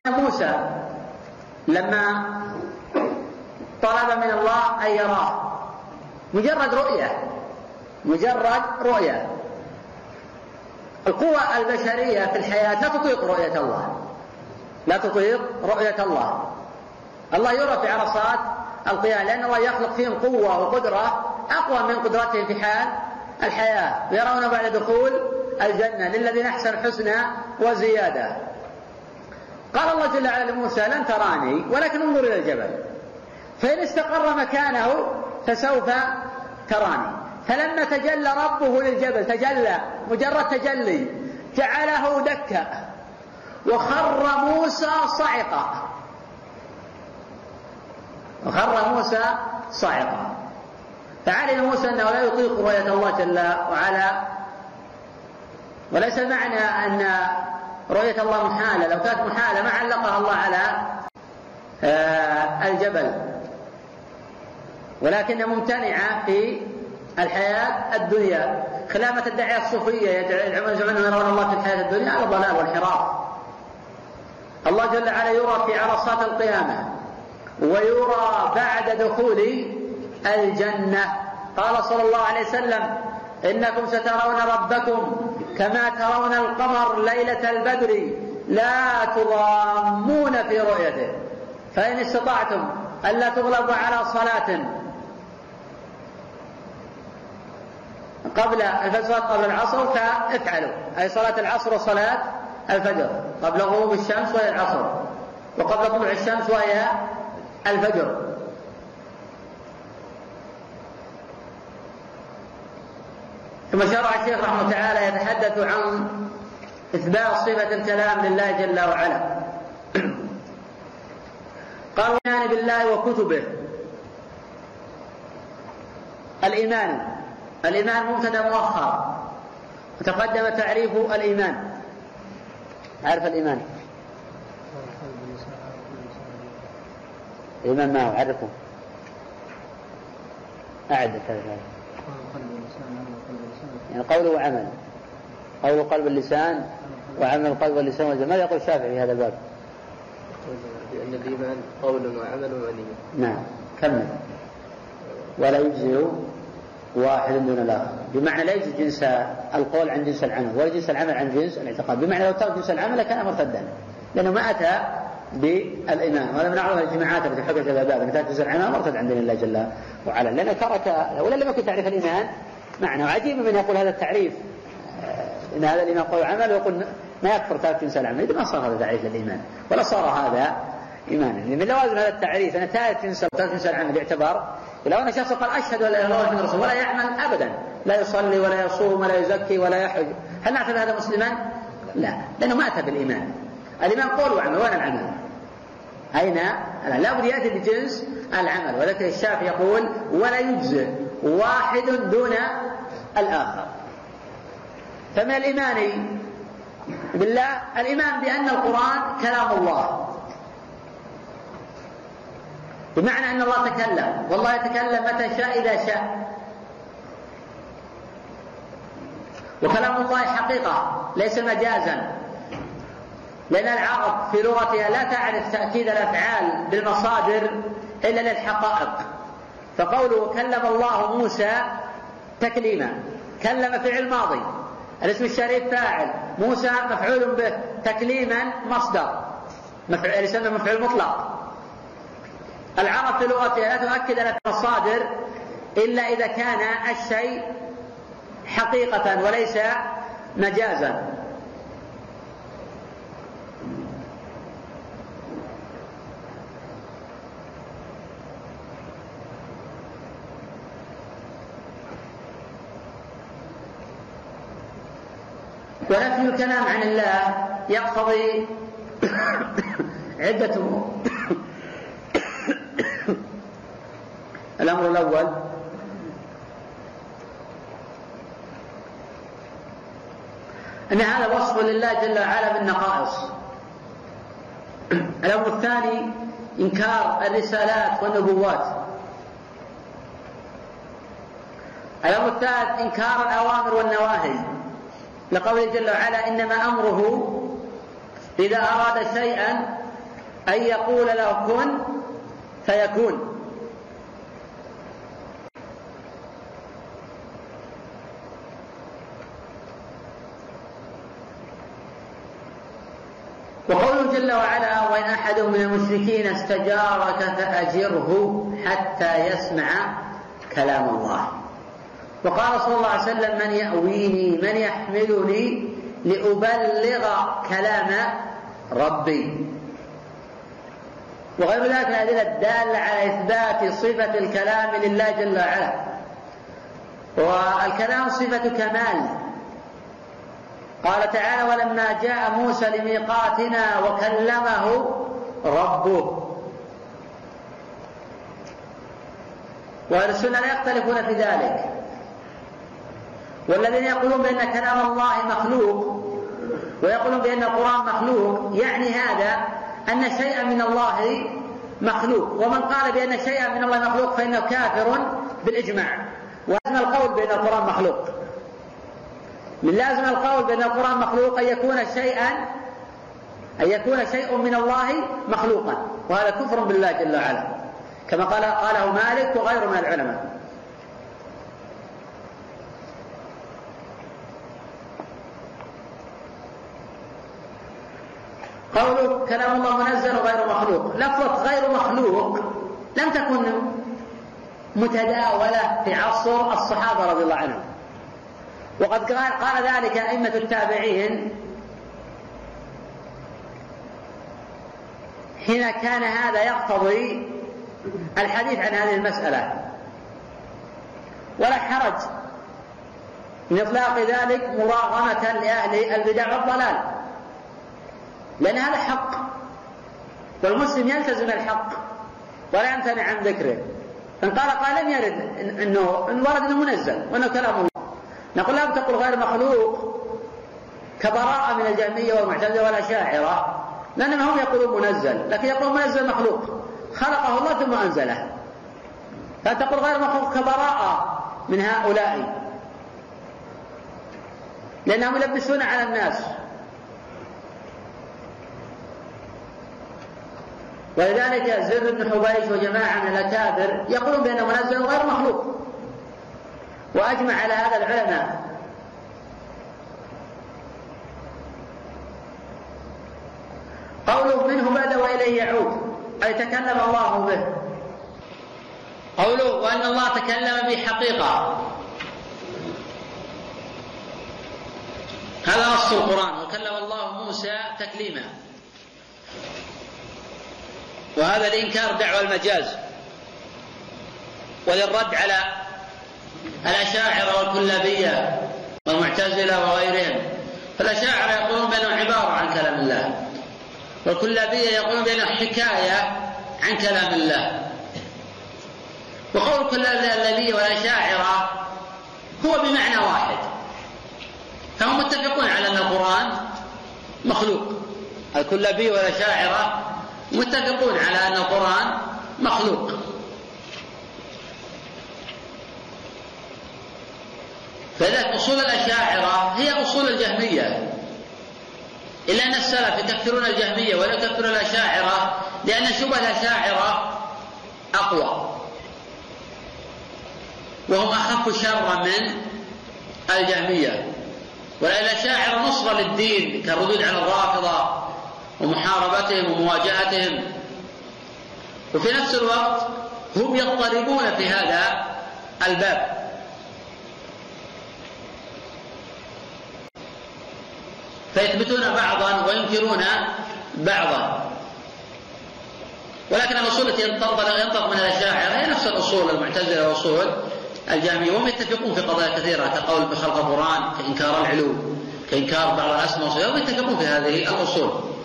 موسى لما طلب من الله أن يراه. مجرد رؤية. مجرد رؤية. القوى البشرية في الحياة لا تطيق رؤية الله. لا تطيق رؤية الله. الله يرى في عرصات القيام لأن الله يخلق فيهم قوة وقدرة أقوى من قدرتهم في حال الحياة. يرون بعد دخول الجنة للذين أحسن الحسنى وزيادة. قال الله جل وعلا لموسى لن تراني ولكن انظر إلى الجبل. فإن استقر مكانه فسوف تراني. فلما تجلى ربه للجبل تجلى مجرد تجلي جعله دكا وخر موسى صعقا. وخر موسى صعقا. فعلم موسى أنه لا يطيق رؤيه الله جل وعلا. وليس معنى أن رؤية الله محالة لو كانت محالة ما علقها الله على آه، الجبل. ولكنها ممتنعة في الحياة الدنيا. خلافة الداعية الصوفية يزعمون يرون الله في الحياة الدنيا على الضلال والانحراف الله جل وعلا يرى في عرصات القيامة ويرى بعد دخول الجنة. قال صلى الله عليه وسلم إنكم سترون ربكم كما ترون القمر ليلة البدر لا تضامون في رؤيته. فإن استطعتم ألا تغلبوا على صلاة. قبل الفجر قبل العصر فافعلوا. أي صلاة العصر وصلاة الفجر. قبل غروب الشمس وهي العصر. وقبل طلوع الشمس وهي الفجر. ثم شرع الشيخ رحمه تعالى يتحدث عن إثبات صفة الكلام لله جل وعلا. قال الإيمان بالله وكتبه. الإيمان الإيمان مبتدأ مؤخر وتقدم تعريف الإيمان. عارف الإيمان؟ الإمام ما هو؟ عرفه. أعد يعني قول وعمل. قول قلب اللسان وعمل القلب واللسان والجمال. ماذا يقول الشافعي في هذا الباب؟ بأن الإيمان قول وعمل ونية. نعم. كمل. ولا يجزئ واحد دون الآخر. بمعنى لا يجزي جنس القول عن جنس العمل ولا جنس العمل عن جنس الاعتقاد. بمعنى لو ترك جنس العمل لكان مرتدا. لأنه ما أتى بالإيمان. وهذا من أعظم الجماعات التي حكت هذا الباب. أن تجزء العمل مرتد عند الله جل وعلا. لأنه ترك ولا لم يكن تعريف الإيمان معنى وعجيب من يقول هذا التعريف. آه، إن هذا الإيمان قول عمل ويقول ما يكفر تارك جنس العمل إذا ما صار هذا تعريف للإيمان. ولا صار هذا إيمانا يعني من لوازم هذا التعريف أن تارك جنس تارك جنس العمل يعتبر لو أن شخص قال أشهد أن لا إله إلا الله رسول ولا يعمل أبدا. لا يصلي ولا يصوم ولا يزكي ولا يحج. هل نعتبر هذا مسلما؟ لا. لأنه ما أتى بالإيمان. الإيمان قول وعمل. وين العمل؟ أين لا بد يأتي بجنس العمل. ولكن الشافعي يقول ولا يجزئ. واحد دون الآخر. فمن الإيمان بالله الإيمان بأن القرآن كلام الله. بمعنى أن الله تكلم. والله يتكلم متى شاء إذا شاء. وكلام الله حقيقة ليس مجازا. لأن العرب في لغتها لا تعرف تأكيد الأفعال بالمصادر إلا للحقائق. فقوله كلم الله موسى تكليما كلم فعل ماضي. الاسم الشريف فاعل موسى مفعول به تكليما مصدر. مفعول يسمى مفعول مطلق. العرب في لغتها لا تؤكد المصادر إلا إذا كان الشيء حقيقة وليس مجازا. ونفي الكلام عن الله يقتضي عدة أمور الأمر الأول أن هذا وصف لله جل وعلا بالنقائص. الأمر الثاني إنكار الرسالات والنبوات. الأمر الثالث إنكار الأوامر والنواهي. لقوله جل وعلا إنما أمره إذا أراد شيئا أن يقول له كن فيكون. وقوله جل وعلا وإن أحد من المشركين استجارك فأجره حتى يسمع كلام الله. وقال صلى الله عليه وسلم من يأويني؟ من يحملني لأبلغ كلام ربي؟ وغير ذلك الأدلة الدالة على إثبات صفة الكلام لله جل وعلا. والكلام صفة كمال. قال تعالى ولما جاء موسى لميقاتنا وكلمه ربه. وأهل السنة لا يختلفون في ذلك. والذين يقولون بأن كلام الله مخلوق ويقولون بأن القرآن مخلوق يعني هذا أن شيئا من الله مخلوق. ومن قال بأن شيئا من الله مخلوق فإنه كافر بالإجماع. وان القول بأن القرآن مخلوق. من لازم القول بأن القرآن مخلوق أن يكون شيئا أن يكون شيء من الله مخلوقا. وهذا كفر بالله جل وعلا. كما قال قاله مالك وغيره من العلماء. قوله كلام الله منزل غير مخلوق. لفظة غير مخلوق لم تكن متداولة في عصر الصحابة رضي الله عنهم. وقد قال, قال ذلك أئمة التابعين حين كان هذا يقتضي الحديث عن هذه المسألة. ولا حرج من إطلاق ذلك مراغمة لأهل البدع والضلال. لأن هذا حق. والمسلم يلتزم الحق ولا يمتنع عن ذكره. إن قال قال لم يرد أنه إن ورد أنه منزل وأنه كلام الله. نقول لا تقل غير مخلوق. كبراءة من الجهمية والمعتزلة والأشاعرة لأنهم هم يقولون منزل لكن يقولون منزل مخلوق. خلقه الله ثم أنزله. فتقول غير مخلوق كبراءة من هؤلاء. لأنهم يلبسون على الناس. ولذلك زر بن حبيش وجماعة من الأكابر يقولون بأنه منزل غير مخلوق. وأجمع على هذا العلماء. قوله منه بدا وإليه يعود. أي تكلم الله به. قوله وأن الله تكلم بحقيقة هذا نص القرآن. وكلم الله موسى تكليما. وهذا لإنكار دعوى المجاز. وللرد على الأشاعرة والكلابية والمعتزلة وغيرهم. فالأشاعرة يقولون بأنه عبارة عن كلام الله. والكلابية يقولون بأنه حكاية عن كلام الله. وقول الكلابية والأشاعرة هو بمعنى واحد. فهم متفقون على أن القرآن مخلوق. الكلابية والأشاعرة متفقون على أن القرآن مخلوق. فذلك أصول الأشاعرة هي أصول الجهمية. إلا أن السلف يكفرون الجهمية ولا يكفرون الأشاعرة لأن شبه الأشاعرة أقوى. وهم أخف شرا من الجهمية. والأشاعرة نصرة للدين كالردود على الرافضة. ومحاربتهم ومواجهتهم. وفي نفس الوقت هم يضطربون في هذا الباب. فيثبتون بعضا وينكرون بعضا. ولكن الأصول التي ينطق من الاشاعره هي نفس الأصول المعتزلة وأصول الجاميه وهم يتفقون في قضايا كثيرة كقول بخلق القرآن كإنكار العلو كإنكار بعض الأسماء والصفات يتفقون في هذه الأصول.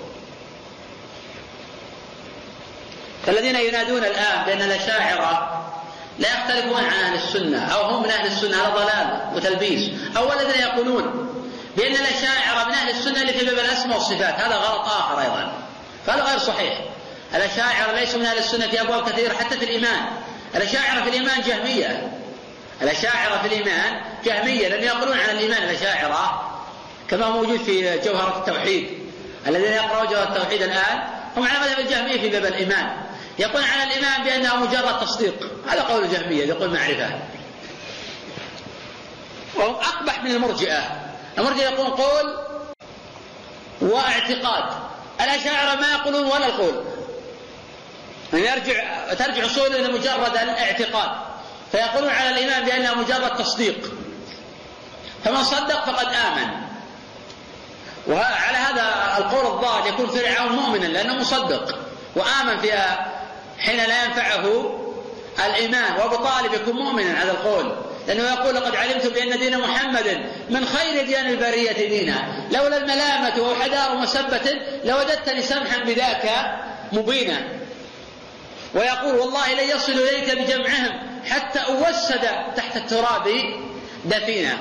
فالذين ينادون الآن بأن الاشاعره لا يختلفون عن أهل السنة أو هم من أهل السنة هذا ضلال وتلبيس. أو الذين يقولون بأن الأشاعرة من أهل السنة اللي في باب الأسماء والصفات هذا غلط آخر أيضا. فهذا غير صحيح. الأشاعرة ليسوا من أهل السنة في أبواب كثيرة حتى في الإيمان. الأشاعرة في الإيمان جهمية. الأشاعرة في الإيمان جهمية لأنهم يقولون عن الإيمان. الأشاعرة كما موجود في جوهرة التوحيد. الذين يقرأون جوهرة التوحيد الآن هم على مذهب الجهمية في باب الإيمان. يقول عن الإيمان بأنه مجرد تصديق. هذا قول الجهمية يقول معرفة. وهم أقبح من المرجئة. المرجئة يقول قول واعتقاد. الأشاعرة ما يقولون ولا القول؟ يرجع ترجع أصوله إلى مجرد الاعتقاد. فيقولون على الإيمان بأنه مجرد تصديق. فمن صدق فقد آمن. وعلى هذا القول الظاهر يكون فرعون مؤمنا لأنه مصدق. وآمن فيها حين لا ينفعه الإيمان وأبو طالب يكون مؤمنا على القول لأنه يقول لقد علمت بأن دين محمد من خير ديان البرية دينا لولا الملامة أو حذار مسبة لوجدتني سمحا بذاك مبينا. ويقول والله لن يصل إليك بجمعهم حتى أوسد تحت التراب دفينا.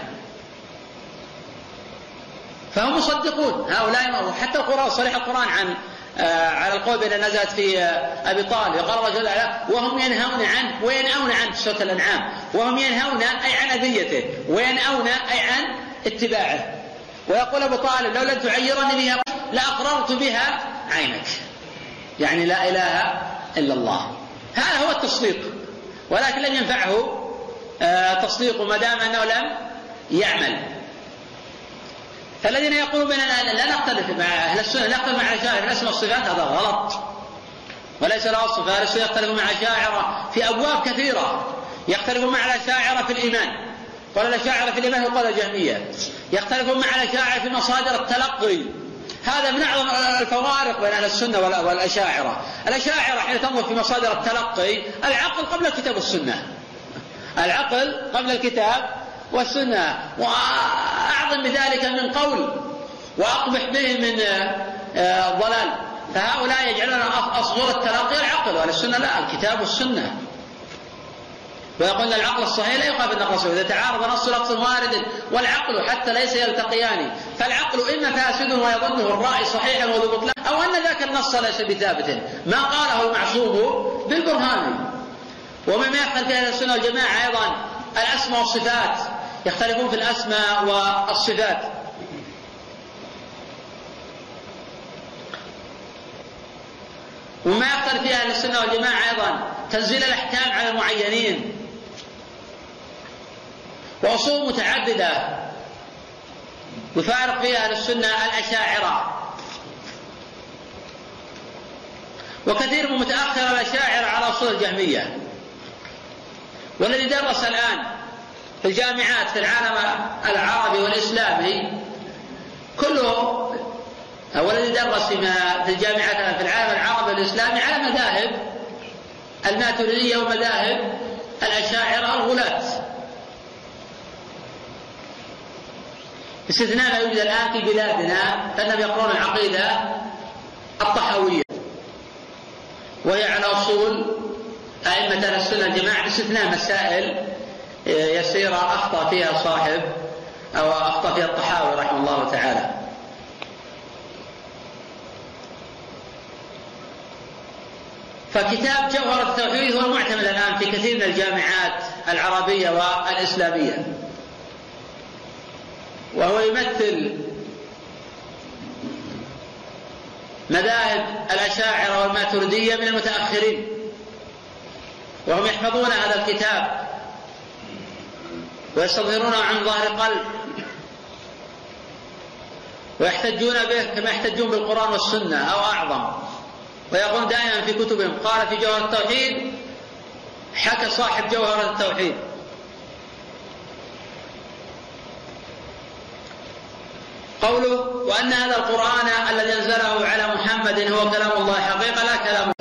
فهم مصدقون هؤلاء حتى القرآن صريح القرآن عن على القول بأن نزلت في آه أبي طالب. قال الله جل وعلا وهم ينهون عنه وينأون في سورة الأنعام. وهم ينهون أي عن أذيته. وينأون أي عن اتباعه. ويقول أبو طالب لو لم تعيرني بها لأقررت بها عينك. يعني لا إله إلا الله. هذا هو التصديق. ولكن لم ينفعه آه تصديقه ما دام أنه لم يعمل. فالذين يقولون بأننا لا نختلف مع أهل السنة نختلف مع الأشاعرة في الأسماء والصفات هذا غلط. وليس له أصل فأهل السنة يختلفون مع الأشاعرة في أبواب كثيرة. يختلفون مع الأشاعرة في الإيمان. قال الأشاعرة في الإيمان وقال الجهمية. يختلفون مع الأشاعرة في مصادر التلقي. هذا من أعظم الفوارق بين أهل السنة والأشاعرة. الأشاعرة حين تنظر في مصادر التلقي العقل قبل الكتاب والسنة العقل قبل الكتاب والسنة وأعظم بذلك من قول وأقبح به من ضلال. فهؤلاء يجعلون أصغر التلقي العقل وأهل السنة لا الكتاب والسنة. ويقول العقل الصحيح لا يقابل النقل الصحيح إذا تعارض نص لفظ وارد والعقل حتى ليس يلتقيان. فالعقل إما فاسد ويظنه الرأي صحيحا وذو بطلان أو أن ذاك النص ليس بثابت. ما قاله المعصوم بالبرهان. ومما يختلف في أهل السنة والجماعة أيضا الأسماء والصفات. يختلفون في الأسماء والصفات. وما يختلف في أهل السنة والجماعة أيضا تنزيل الأحكام على المعينين. وأصول متعددة يفارق فيها أهل السنة الأشاعرة. وكثير من متأخر الأشاعرة على أصول الجهمية. والذي درس الآن في الجامعات في العالم العربي والإسلامي كله والذي درس فيما في الجامعات في العالم العربي والإسلامي على مذاهب الماتريدية ومذاهب الأشاعرة الغلاة. باستثناء ما يوجد الآن في بلادنا فإنهم يقرون العقيدة الطحوية وهي على أصول أئمة أهل السنة الجماعة باستثناء مسائل يسيرة أخطأ فيها صاحب أو أخطأ فيها الطحاوي رحمه الله تعالى. فكتاب جوهر التوحيد هو المعتمد الآن في كثير من الجامعات العربية والإسلامية. وهو يمثل مذاهب الأشاعرة والماتردية من المتأخرين. وهم يحفظون هذا الكتاب. ويستظهرونه عن ظهر قلب. ويحتجون به كما يحتجون بالقرآن والسنة أو أعظم. ويقول دائما في كتبهم. قال في جوهر التوحيد حكى صاحب جوهر التوحيد. قوله وأن هذا القرآن الذي أنزله على محمد هو كلام الله. حقيقة لا كلام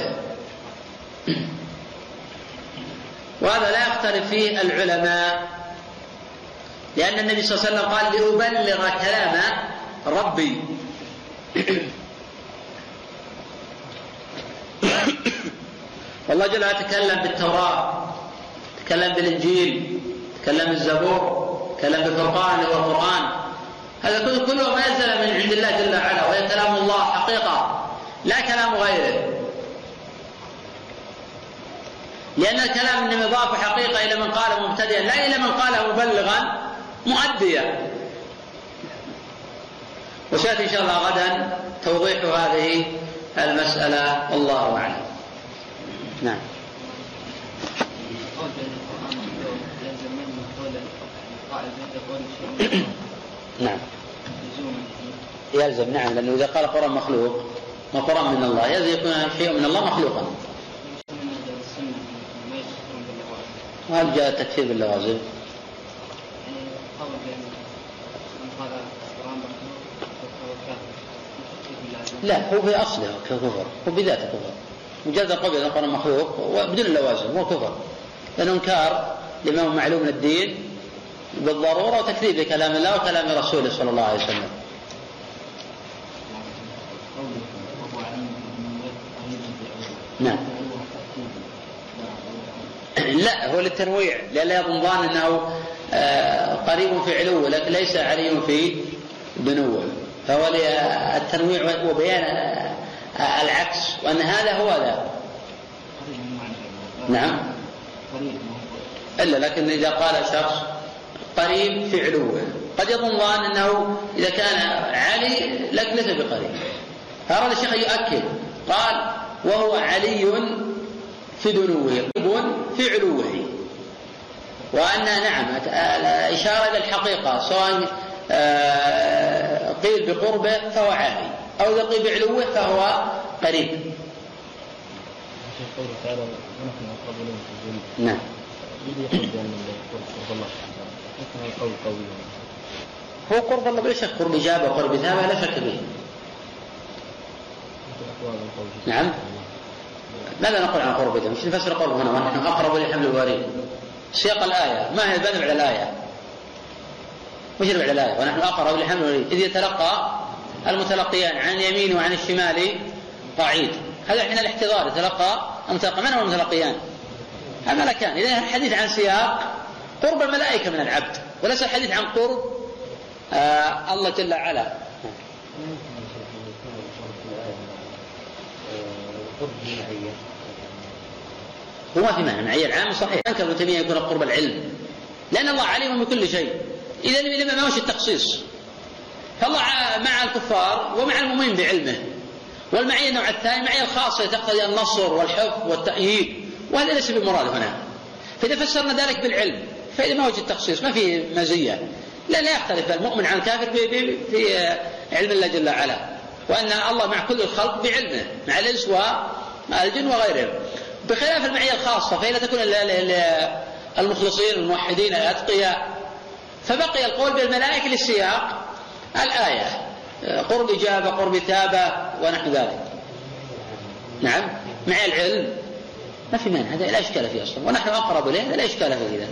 وهذا لا يختلف فيه العلماء. لأن النبي صلى الله عليه وسلم قال لأبلغ كلام ربي. والله جل وعلا تكلم بالتوراة تكلم بالإنجيل تكلم بالزبور تكلم بالفرقان اللي هو القرآن هذا كله كله ما ينزل من عند الله جل وعلا وهي كلام الله حقيقة لا كلام غيره. لأن الكلام إنما يضاف حقيقة إلى من قال مبتدئا لا إلى من قال مبلغا. مؤديا وسيأتي إن شاء الله غدا توضيح هذه المسألة. والله أعلم. نعم. نعم. يلزم. نعم. لأنه إذا قال قرآن مخلوق وقرآن من الله. يلزم يكون شيء من الله مخلوقا. وهل جاء التكفير باللوازم؟ لا هو في أصله كفر هو بذاته كفر. مجرد القول بان القران مخلوق بدون اللوازم هو كفر. لأنه إنكار لما هو معلوم من الدين بالضرورة وتكذيب لكلام الله وكلام رسوله صلى الله عليه وسلم. نعم. لا هو للتنويع لئلا يظن أنه آه، قريب في علوه لكن ليس علي في دنوه فهو للتنويع وبيان العكس وأن هذا هو ذا. نعم. إلا لكن إذا قال شخص قريب في علوه قد يظن ظان إنه إذا كان علي لكن ليس بقريب. فاراد الشيخ يؤكد. قال وهو علي في دنوه قريب في علوه وأن نعم الإشارة إلى الحقيقة سواء قيل بقربه فهو عالي أو إذا قيل بعلوه فهو قريب. نعم. هو قرب الله بلا شك قرب إجابة وقرب إثابة لا شك به نعم. ماذا نقول عن قرب مش نفسر قوله هنا ونحن أقرب لحمل الوريد. سياق الآية. ما هي البدء على الآية؟ وش على الآية ونحن أقرب لحمل الوريد إذ يتلقى المتلقيان عن اليمين وعن الشمال قعيد. هذا حين الاحتضار. يتلقى المتلقى. من هو المتلقيان؟ الملكان. إذا الحديث عن سياق قرب الملائكة من العبد. وليس الحديث عن قرب آه الله جل وعلا. هو ما في معنى. معية العام صحيح. أنكر ابن تيمية يكون قرب العلم. لأن الله عليم بكل شيء. إذا لما ما وش التخصيص. فالله مع الكفار ومع المؤمنين بعلمه. والمعية النوع الثاني المعية الخاصة تقتضي النصر والحفظ والتأييد وهذا ليس بمراد هنا. فإذا فسرنا ذلك بالعلم فإذا ما وجد التخصيص ما في مزية. لا لا يختلف المؤمن عن الكافر في علم الله جل وعلا. وأن الله مع كل الخلق بعلمه مع الإنس والجن وغيرهم. بخلاف المعية الخاصة فإذا تكون المخلصين الموحدين الأتقياء. فبقي القول بالملائكة للسياق. الآية قرب إجابة قرب إثابة ونحو ذلك. نعم مع العلم. ما في مانع هذا لا إشكال فيه أصلا. ونحن أقرب إليه لا إشكال فيه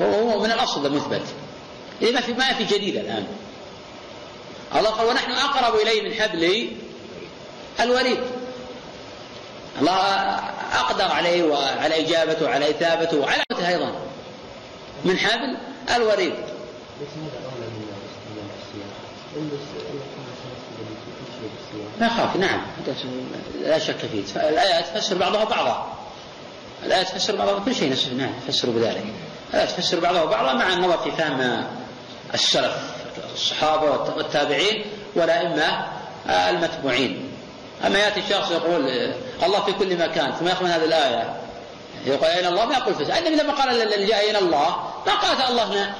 إذا هو من الأصل المثبت. إذا ما في ما في جديد الآن. الله قال ونحن أقرب إليه من حبل الوريد. الله أقدر عليه وعلى إجابته وعلى إثابته وعلى أيضا. من حبل الوريد. ما خاف نعم. لا شك فيه. الآيات تفسر بعضها بعضا. الآيات تفسر بعضها كل شيء نعم تفسر بذلك. الآيات تفسر بعضها بعضا مع النظر في فهم السلف الصحابة والتابعين والأئمة المتبوعين. أما يأتي الشخص يقول الله في كل مكان. ثم يأخذ من هذه الآية. يقول أين الله؟ ما يقول في النبي لما قال اللي أين الله؟ ما قالت الله هنا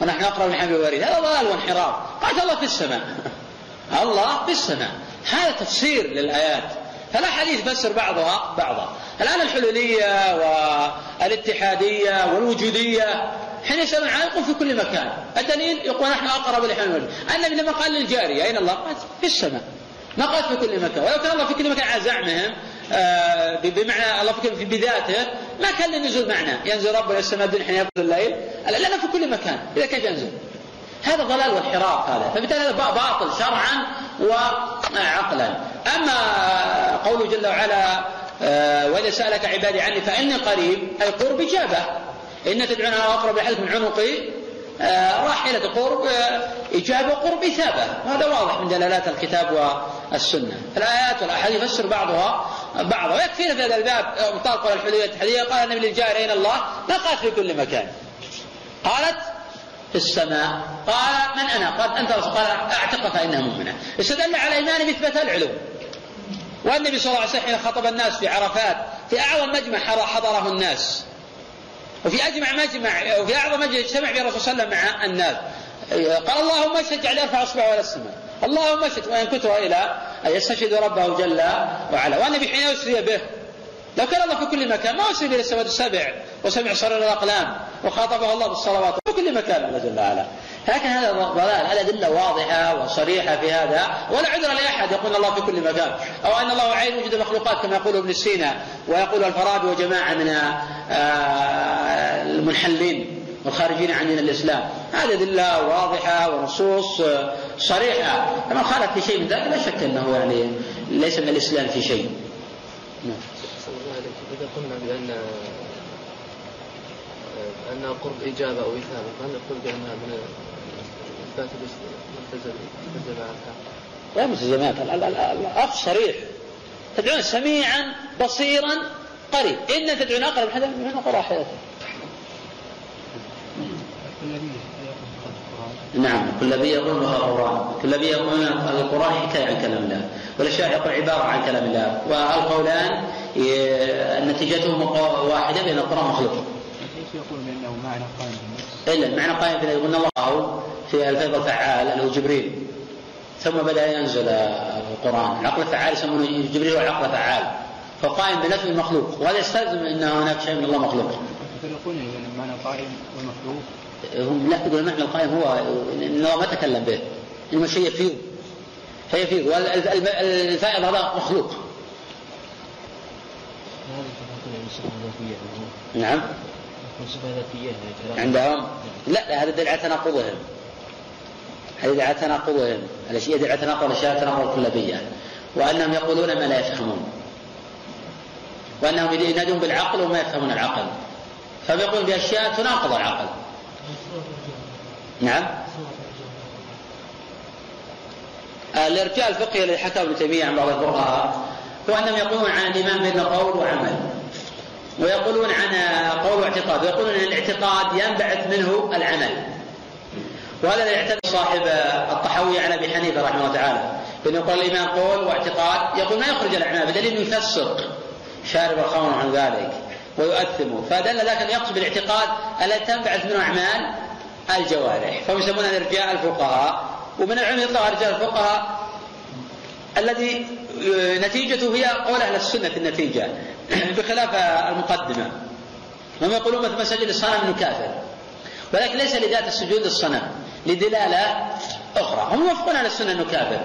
ونحن أقرب حبل الوريد. هذا ضلال وانحراف. قالت الله في السماء. الله في السماء. هذا تفسير للآيات. فلا حديث يفسر بعضها بعضا. الآن الحلولية والاتحادية والوجودية. حين يسألون عنه يقول في كل مكان. الدليل يقول نحن أقرب لحلم الوريد. النبي لما قال للجارية. أين الله؟ قالت في السماء. ما قالت في كل مكان. ولو كان الله في كل مكان على زعمهم بمعنى الله في بذاته ما كان للنزول معنى ينزل ربنا إلى السماء الدنيا حين يقضي الليل. لأنه في كل مكان. إذا كيف ينزل؟ هذا ضلال وانحراف هذا. فبالتالي هذا باطل شرعا وعقلا. أما قوله جل وعلا آه وإذا سألك عبادي عني فإني قريب أي قرب إجابة. إن تدعونها أقرب لحدث من عنق آه، راحلة قرب آه، إجابة قرب إثابة. وهذا واضح من دلالات الكتاب والسنة. الآيات والأحاديث يفسر بعضها بعضها. ويكفينا في هذا الباب مطابق الحدودية التحديدية قال النبي للجارية أين الله ما في كل مكان. قالت في السماء. قال من أنا؟ قال أنت قال أعتق فإنها مؤمنة. استدل على إيمانه بإثبات العلو. والنبي صلى الله عليه وسلم خطب الناس في عرفات في أعظم مجمع حضره الناس. وفي أجمع مجمع وفي أعظم مجلس اجتمع فيه الرسول صلى الله عليه وسلم مع الناس. قال اللهم اشهد جعل يرفع اصبعه إلى السماء. اللهم اشهد وإن كتب إلى أن يستشهد ربه جل وعلا. والنبي حين أسري به. لو كان الله في كل مكان ما أسري به السماوات السبع وسمع صرير الاقلام وخاطبه الله بالصلوات في كل مكان. الله جل وعلا. لكن هذا ضلال الأدلة واضحة وصريحة في هذا ولا عذر لأحد يقول الله في كل مكان أو أن الله عين وجود مخلوقات كما يقول ابن سينا ويقول الفارابي وجماعة من آه، المنحلين والخارجين عن دين الإسلام. هذه أدلة واضحة ونصوص صريحة. فمن خالف في شيء من ذلك لا شك أنه يعني ليس من الإسلام في شيء. نعم. إذا قلنا بأن أن قرب إجابة أو إثابة فهل نقول بأنها من إثبات الملتزمات لا ملتزمات. الأخ صريح. تدعون سميعا بصيرا قريب. إن تدعون أقرب حدا من قرى حياته نعم. كلابي يقول بها القرآن. كلابي يقول القرآن حكاية عن كلام الله والأشياء يقول عبارة عن كلام الله. والقولان نتيجتهم واحدة بأن القرآن مخلوق كيف يقول بأنه معنى قائم إلا المعنى قائم في يقول الله في الفيض الفعال اللي هو جبريل. ثم بدأ ينزل القرآن. العقل الفعال يسمونه جبريل هو العقل الفعال. فقائم بنفي المخلوق. وهذا يستلزم أن هناك شيء من الله مخلوق. يفرقون بين المعنى القائم والمخلوق؟ هم لا يقول المعنى القائم هو إن الله ما تكلم به. انما شيء يفيض. فيفيض والفائض هذا مخلوق. نعم. عندهم؟ لا هذا دليل على تناقضهم. هذا دليل على تناقضهم. الاشياء يدل على تناقض الاشياء تناقض الكلابيه وأنهم يقولون ما لا يفهمون. وأنهم ينادون بالعقل وما يفهمون العقل. فبيقولون باشياء تناقض العقل. نعم. الارجاء الفقهي الذي حكاه ابن تيمية عن بعض الفقهاء هو انهم يقولون عن الايمان بين قول وعمل. ويقولون عن قول واعتقاد ويقولون إن الاعتقاد ينبعث منه العمل. وهذا الذي يعتمد صاحب الطحاوي عن أبي حنيفة رحمه الله تعالى. بأنه يقول الايمان قول واعتقاد يقول ما يخرج الأعمال بدليل انه يفسق شارب الخمر عن ذلك ويؤثمه. فدل ذاك ان يقصد بالاعتقاد الذي تنبعث منه أعمال الجوارح. فهم يسمونها ارجاء الفقهاء. ومن العلم يطلق إرجاء الفقهاء الذي نتيجته هي قول أهل السنة في النتيجة. بخلاف المقدمة. هم يقولون مثل مسجد الصنم إنه كافر. ولكن ليس لذات السجود للصنم لدلالة أخرى. هم يوافقون على السنة إنه كافر.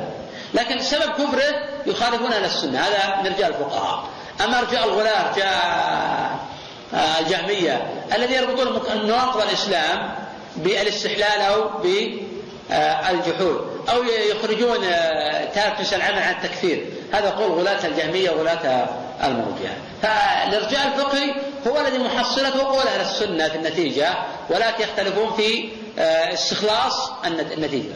لكن سبب كفره يخالفون على السنة. هذا من رجال الفقهاء. أما رجال الغلاة رجال الجهمية الذين يربطون نواقض الإسلام بالإستحلال أو بالجحود أو يخرجون تارك العمل عن التكفير. هذا قول غلاة الجهمية وغلاة المرجئة. فالإرجاء الفقهي هو الذي محصلته قول أهل السنة في النتيجة ولكن يختلفون في استخلاص النتيجة.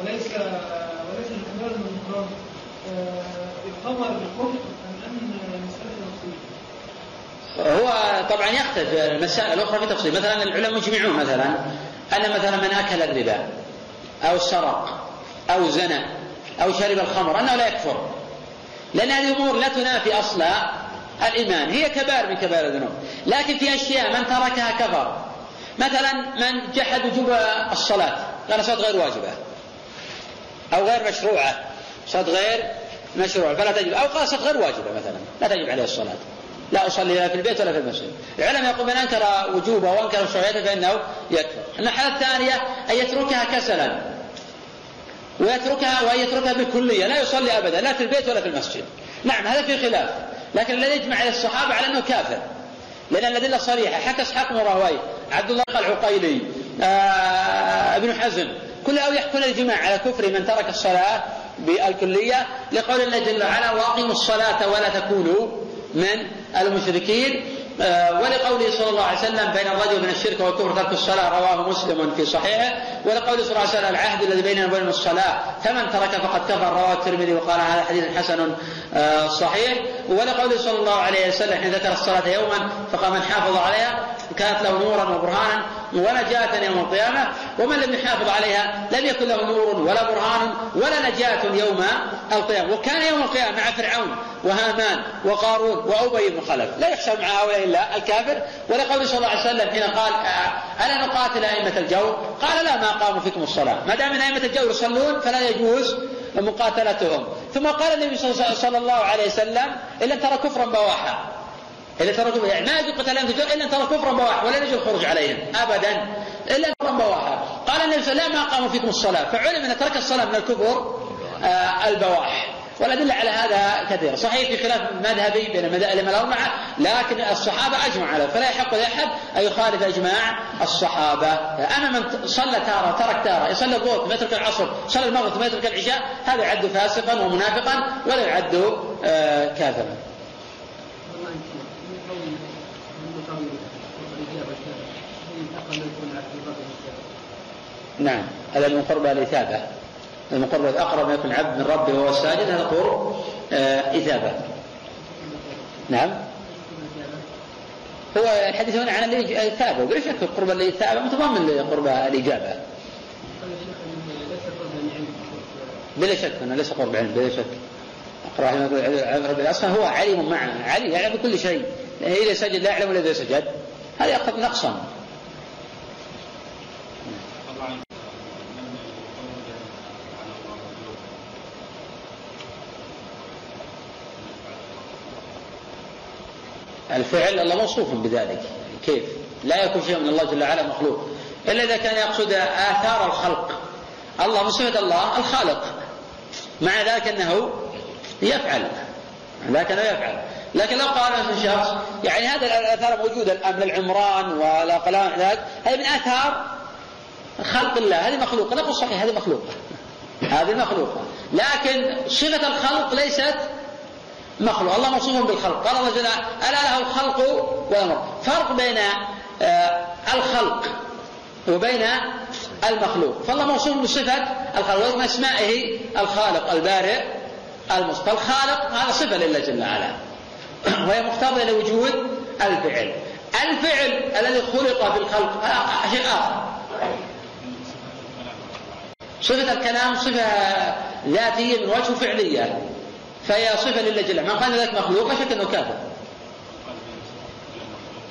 وليس وليس الكمال من القرآن القمر بالكفر هو طبعا يختلف المسائل الأخرى في تفصيل. مثلا العلماء مجمعون مثلا أن مثلا من أكل الربا أو سرق أو زنى أو شرب الخمر أنه لا يكفر. لأن هذه الأمور لا تنافي أصل الإيمان. هي كبائر من كبائر الذنوب. لكن في أشياء من تركها كفر. مثلا من جحد وجوب الصلاة. قال الصلاه غير واجبة. أو غير مشروعة. صلاه غير مشروعة. فلا تجب. أو قال غير واجبة مثلا. لا تجب عليه الصلاة. لا أصلي لا في البيت ولا في المسجد. العلماء يقول من أنكر وجوبه وأنكر مشروعيته فإنه يكفر الحالة الثانية أن يتركها كسلا. ويتركها وأن يتركها بالكلية. لا يصلي أبدا لا في البيت ولا في المسجد. نعم هذا في خلاف. لكن الذي يجمع الصحابة على أنه كافر. لأن الأدلة صريحة حكى إسحاق بن عبد الله العقيلي آه ابن حزم. كل أو يحكون الإجماع على كفر من ترك الصلاة بالكلية لقول الله جل وعلا وأقيموا الصلاة ولا تكونوا من المشركين آه، ولقوله صلى الله عليه وسلم بين الرجل من الشرك والكفر ترك الصلاة رواه مسلم في صحيحه. ولقوله صلى الله عليه وسلم العهد الذي بيننا وبين الصلاة فمن ترك فقد كفر رواه الترمذي وقال هذا حديث حسن آه، صحيح. ولقوله صلى الله عليه وسلم حين ذكر الصلاة يوما فقال من حافظ عليها كانت له نورا وبرهانا ونجاة يوم القيامة ومن لم يحافظ عليها لم يكن له نور ولا برهان ولا نجاة يوم القيامة. وكان يوم القيامة مع فرعون وهامان وقارون وأبي بن خلف. لا يخشى مع هؤلاء إلا الكافر. ولقول صلى الله عليه وسلم حين قال ألا نقاتل أئمة الجور قال لا ما قاموا فيكم الصلاة. ما دام أئمة الجور يصلون فلا يجوز مقاتلتهم. ثم قال النبي صلى الله عليه وسلم إلا ترى كفرا بواحا. إلا ترى كفرا يعني ما يجوز قتال أئمة إلا ترى كفرا بواحا ولا يجوز الخروج عليهم أبدا. إلا كفرا بواحا قال النبي صلى الله عليه وسلم ما قاموا فيكم الصلاة. فعلم أن ترك الصلاة من الكفر آه البواح. والأدلة على هذا كثيرة. صحيح في خلاف مذهبي بين المذاهب الأربعة لكن الصحابة أجمعوا على فلا يحق لأحد أن يخالف إجماع الصحابة. أما من صلى تارة ترك تارة يصلي الظهر ثم يترك العصر صلى المغرب ثم يترك العشاء هذا يعد فاسقا ومنافقا ولا يعد آه كافرا. نعم. هذا من قرب الإثابة. من قرب أقرب ما يكون عبد من ربه وهو ساجد هذا قرب آه إثابة. نعم. هو الحديث هنا عن الإثابة. وبلا شك قرب الإثابة متضمن لقرب الإجابة. بلا شك أنه ليس قرب علم بلا شك. أقرأ أصلا هو عليم مع علي يعلم بكل شيء. إذا سجد لا يعلم ولا إذا سجد. هذا يأخذ نقصا. الفعل الله موصوف بذلك. كيف؟ لا يكون شيء من الله جل وعلا مخلوق. إلا إذا كان يقصد آثار الخلق. الله من صفة الله الخالق. مع ذلك أنه يفعل. ذلك أنه يفعل. لكن لو قال مثلا شخص يعني هذه الآثار موجودة الآن من العمران والأقلام هذه من آثار خلق الله. هذه مخلوقة. نقول صحيح هذه مخلوقة. هذه مخلوقة. لكن صفة الخلق ليست مخلوق. الله موصوف بالخلق. قال الله جل ألا له الخلق والأمر فرق بين آه الخلق وبين المخلوق. فالله موصوف بصفة الخلق ومن أسمائه الخالق البارئ المصطفى. الخالق هذا صفة لله جل وعلا. وهي مقتضية لوجود الفعل. الفعل الذي خلق بالخلق شيء آخر. صفة الكلام صفة ذاتية من وجه فعلية. فهي صفة لله جل من قال ذلك مخلوق لا شك أنه كافر.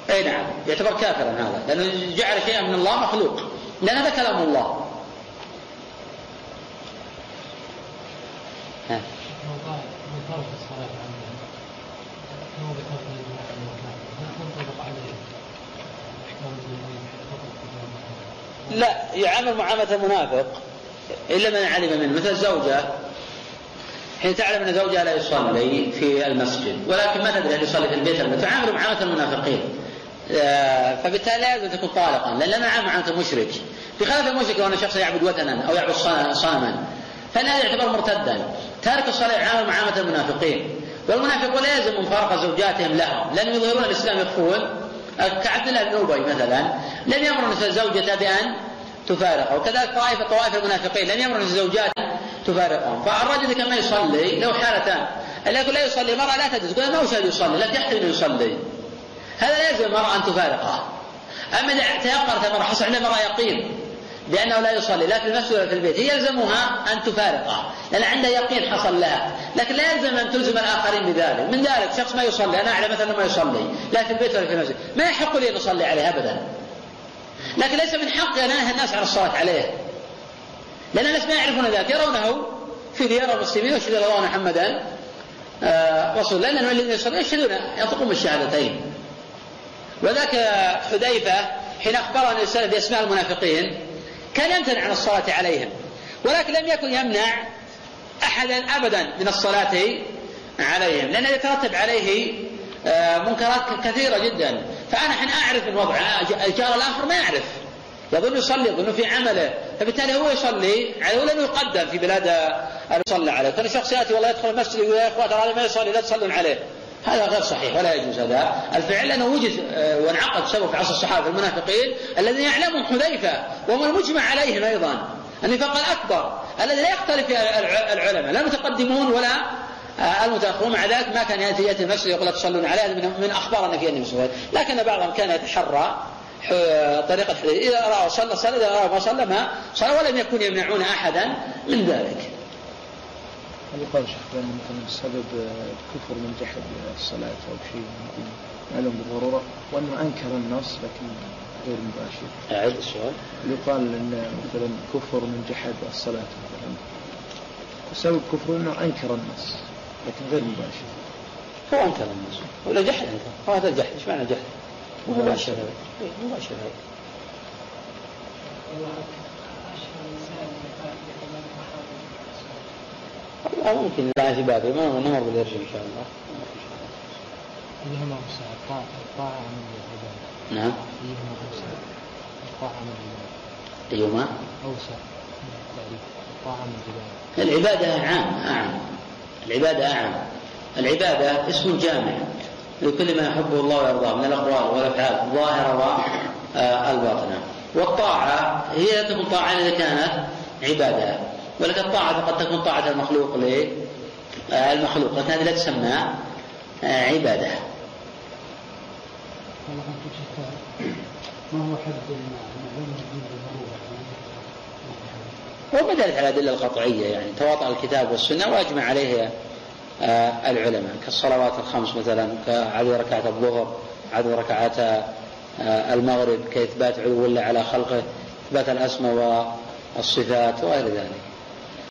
أي نعم يعتبر كافرا هذا. لأنه جعل شيئا من الله مخلوق. لأن هذا كلام الله. ها. لا يعامل معاملة المنافق إلا من علم منه. مثل الزوجة. حين تعلم أن زوجها لا يصلي في المسجد ولكن ما تدري هل يصلي في البيت أم تعامل معاملة المنافقين. آه، فبالتالي لا تكون طالقا لأن لا معاملة المشرك في خلاف المشرك لو أن شخص يعبد وثنا أو يعبد صنما هذا يعتبر مرتدا. تارك الصلاة يعامل معاملة المنافقين. والمنافقون لا يلزم مفارقة زوجاتهم لهم لأنهم يظهرون الإسلام يخفون. كعبد الله بن أبي مثلا لم يأمر زوجته بأن تفارقه. وكذلك طائفة طوائف المنافقين لم يأمر زوجاته تفارقهم فالرجل كما يصلي له حالتان. اللي يقول لا يصلي المرأة لا تجلس. تقول ما وش يصلي؟ لا تحتمل أن يصلي. هذا لا يلزم المرأة أن تفارقه. أما إذا تيقنت المرأة حصل عندها المرأة يقين بأنه لا يصلي لا في المسجد ولا في البيت هي يلزمها أن تفارقه. لأن عندها يقين حصل لها. لكن لا يلزم أن تلزم الآخرين بذلك. من ذلك شخص ما يصلي. أنا أعلم مثلا ما يصلي. لا في البيت ولا في المسجد. ما يحق لي أن أصلي عليه أبدا. لكن ليس من حقي أن أنهى الناس عن الصلاة عليه. لأن الناس ما يعرفون ذلك يرونه في ديار المسلمين ويشهدون الله محمدا آه رسول لأن الذين يصلون يشهدون ينطقون بالشهادتين. وذاك حذيفة حين أخبرنا الإنسان بأسماء المنافقين كان يمتنع عن الصلاة عليهم. ولكن لم يكن يمنع أحدا أبدا من الصلاة عليهم. لأن يترتب عليه آه منكرات كثيرة جدا. فأنا حين أعرف من وضع الجار الآخر ما يعرف. يظن يصلي يظن في عمله. فبالتالي هو يصلي عليه ولم يقدم في بلاد أن يصلى عليه. كان شخص يأتي والله يدخل المسجد يقول يا إخوان ترى ما يصلي لا تصلون عليه. هذا غير صحيح ولا يجوز هذا. الفعل لأنه وجد آه، وانعقد سبب في عصر الصحابة المنافقين الذين يعلمهم حذيفة وهم المجمع عليهم أيضا. النفاق الأكبر الذي لا يختلف فيه العلماء لا المتقدمون ولا آه، المتأخرون. مع ذلك ما كان يأتي يأتي المسجد يقول لا تصلون عليه هذا من أخبار النبي صلى الله عليه وسلم. لكن بعضهم كان يتحرى طريقة الحديث إذا رأى صلى صلى إذا رأى ما صلى ما صلى ولم يكن يمنعون أحدا من ذلك هل يقال شيخ بأن مثلا السبب كفر من جحد الصلاة أو شيء معلوم بالضرورة وأنه أنكر النص لكن غير مباشر. أعد السؤال. يقال أن مثلا كفر من جحد الصلاة مثلا وسبب كفره أنه أنكر النص لكن غير مباشر. هو أنكر النص ولا جحد أنكر هذا الجحد إيش معنى جحد؟ مباشر مباشر والله ممكن لا في بابه ما نمر بالإرجاء إن شاء الله. أيهما أوسع الطاعة الطاعة عن العبادة؟ نعم. أيهما أوسع الطاعة عن العبادة؟ أيهما؟ أوسع التعريف الطاعة عن العبادة. العبادة أعم أعم العبادة أعم العبادة اسم جامع لكل ما يحبه الله ويرضاه من الأقوال والأفعال الظاهرة والباطنة والطاعة هي تكون طاعة إذا كانت عبادة. ولكن الطاعة قد تكون طاعة المخلوق للمخلوق لكن هذه لا تسمى عبادة. ما هو حد وما دلت على الأدلة القطعية يعني. تواطأ الكتاب والسنة وأجمع عليه آه، العلماء كالصلوات الخمس مثلا كعدد ركعات الظهر عدد ركعات آه، المغرب كإثبات علو الله على خلقه إثبات الأسماء والصفات وغير ذلك.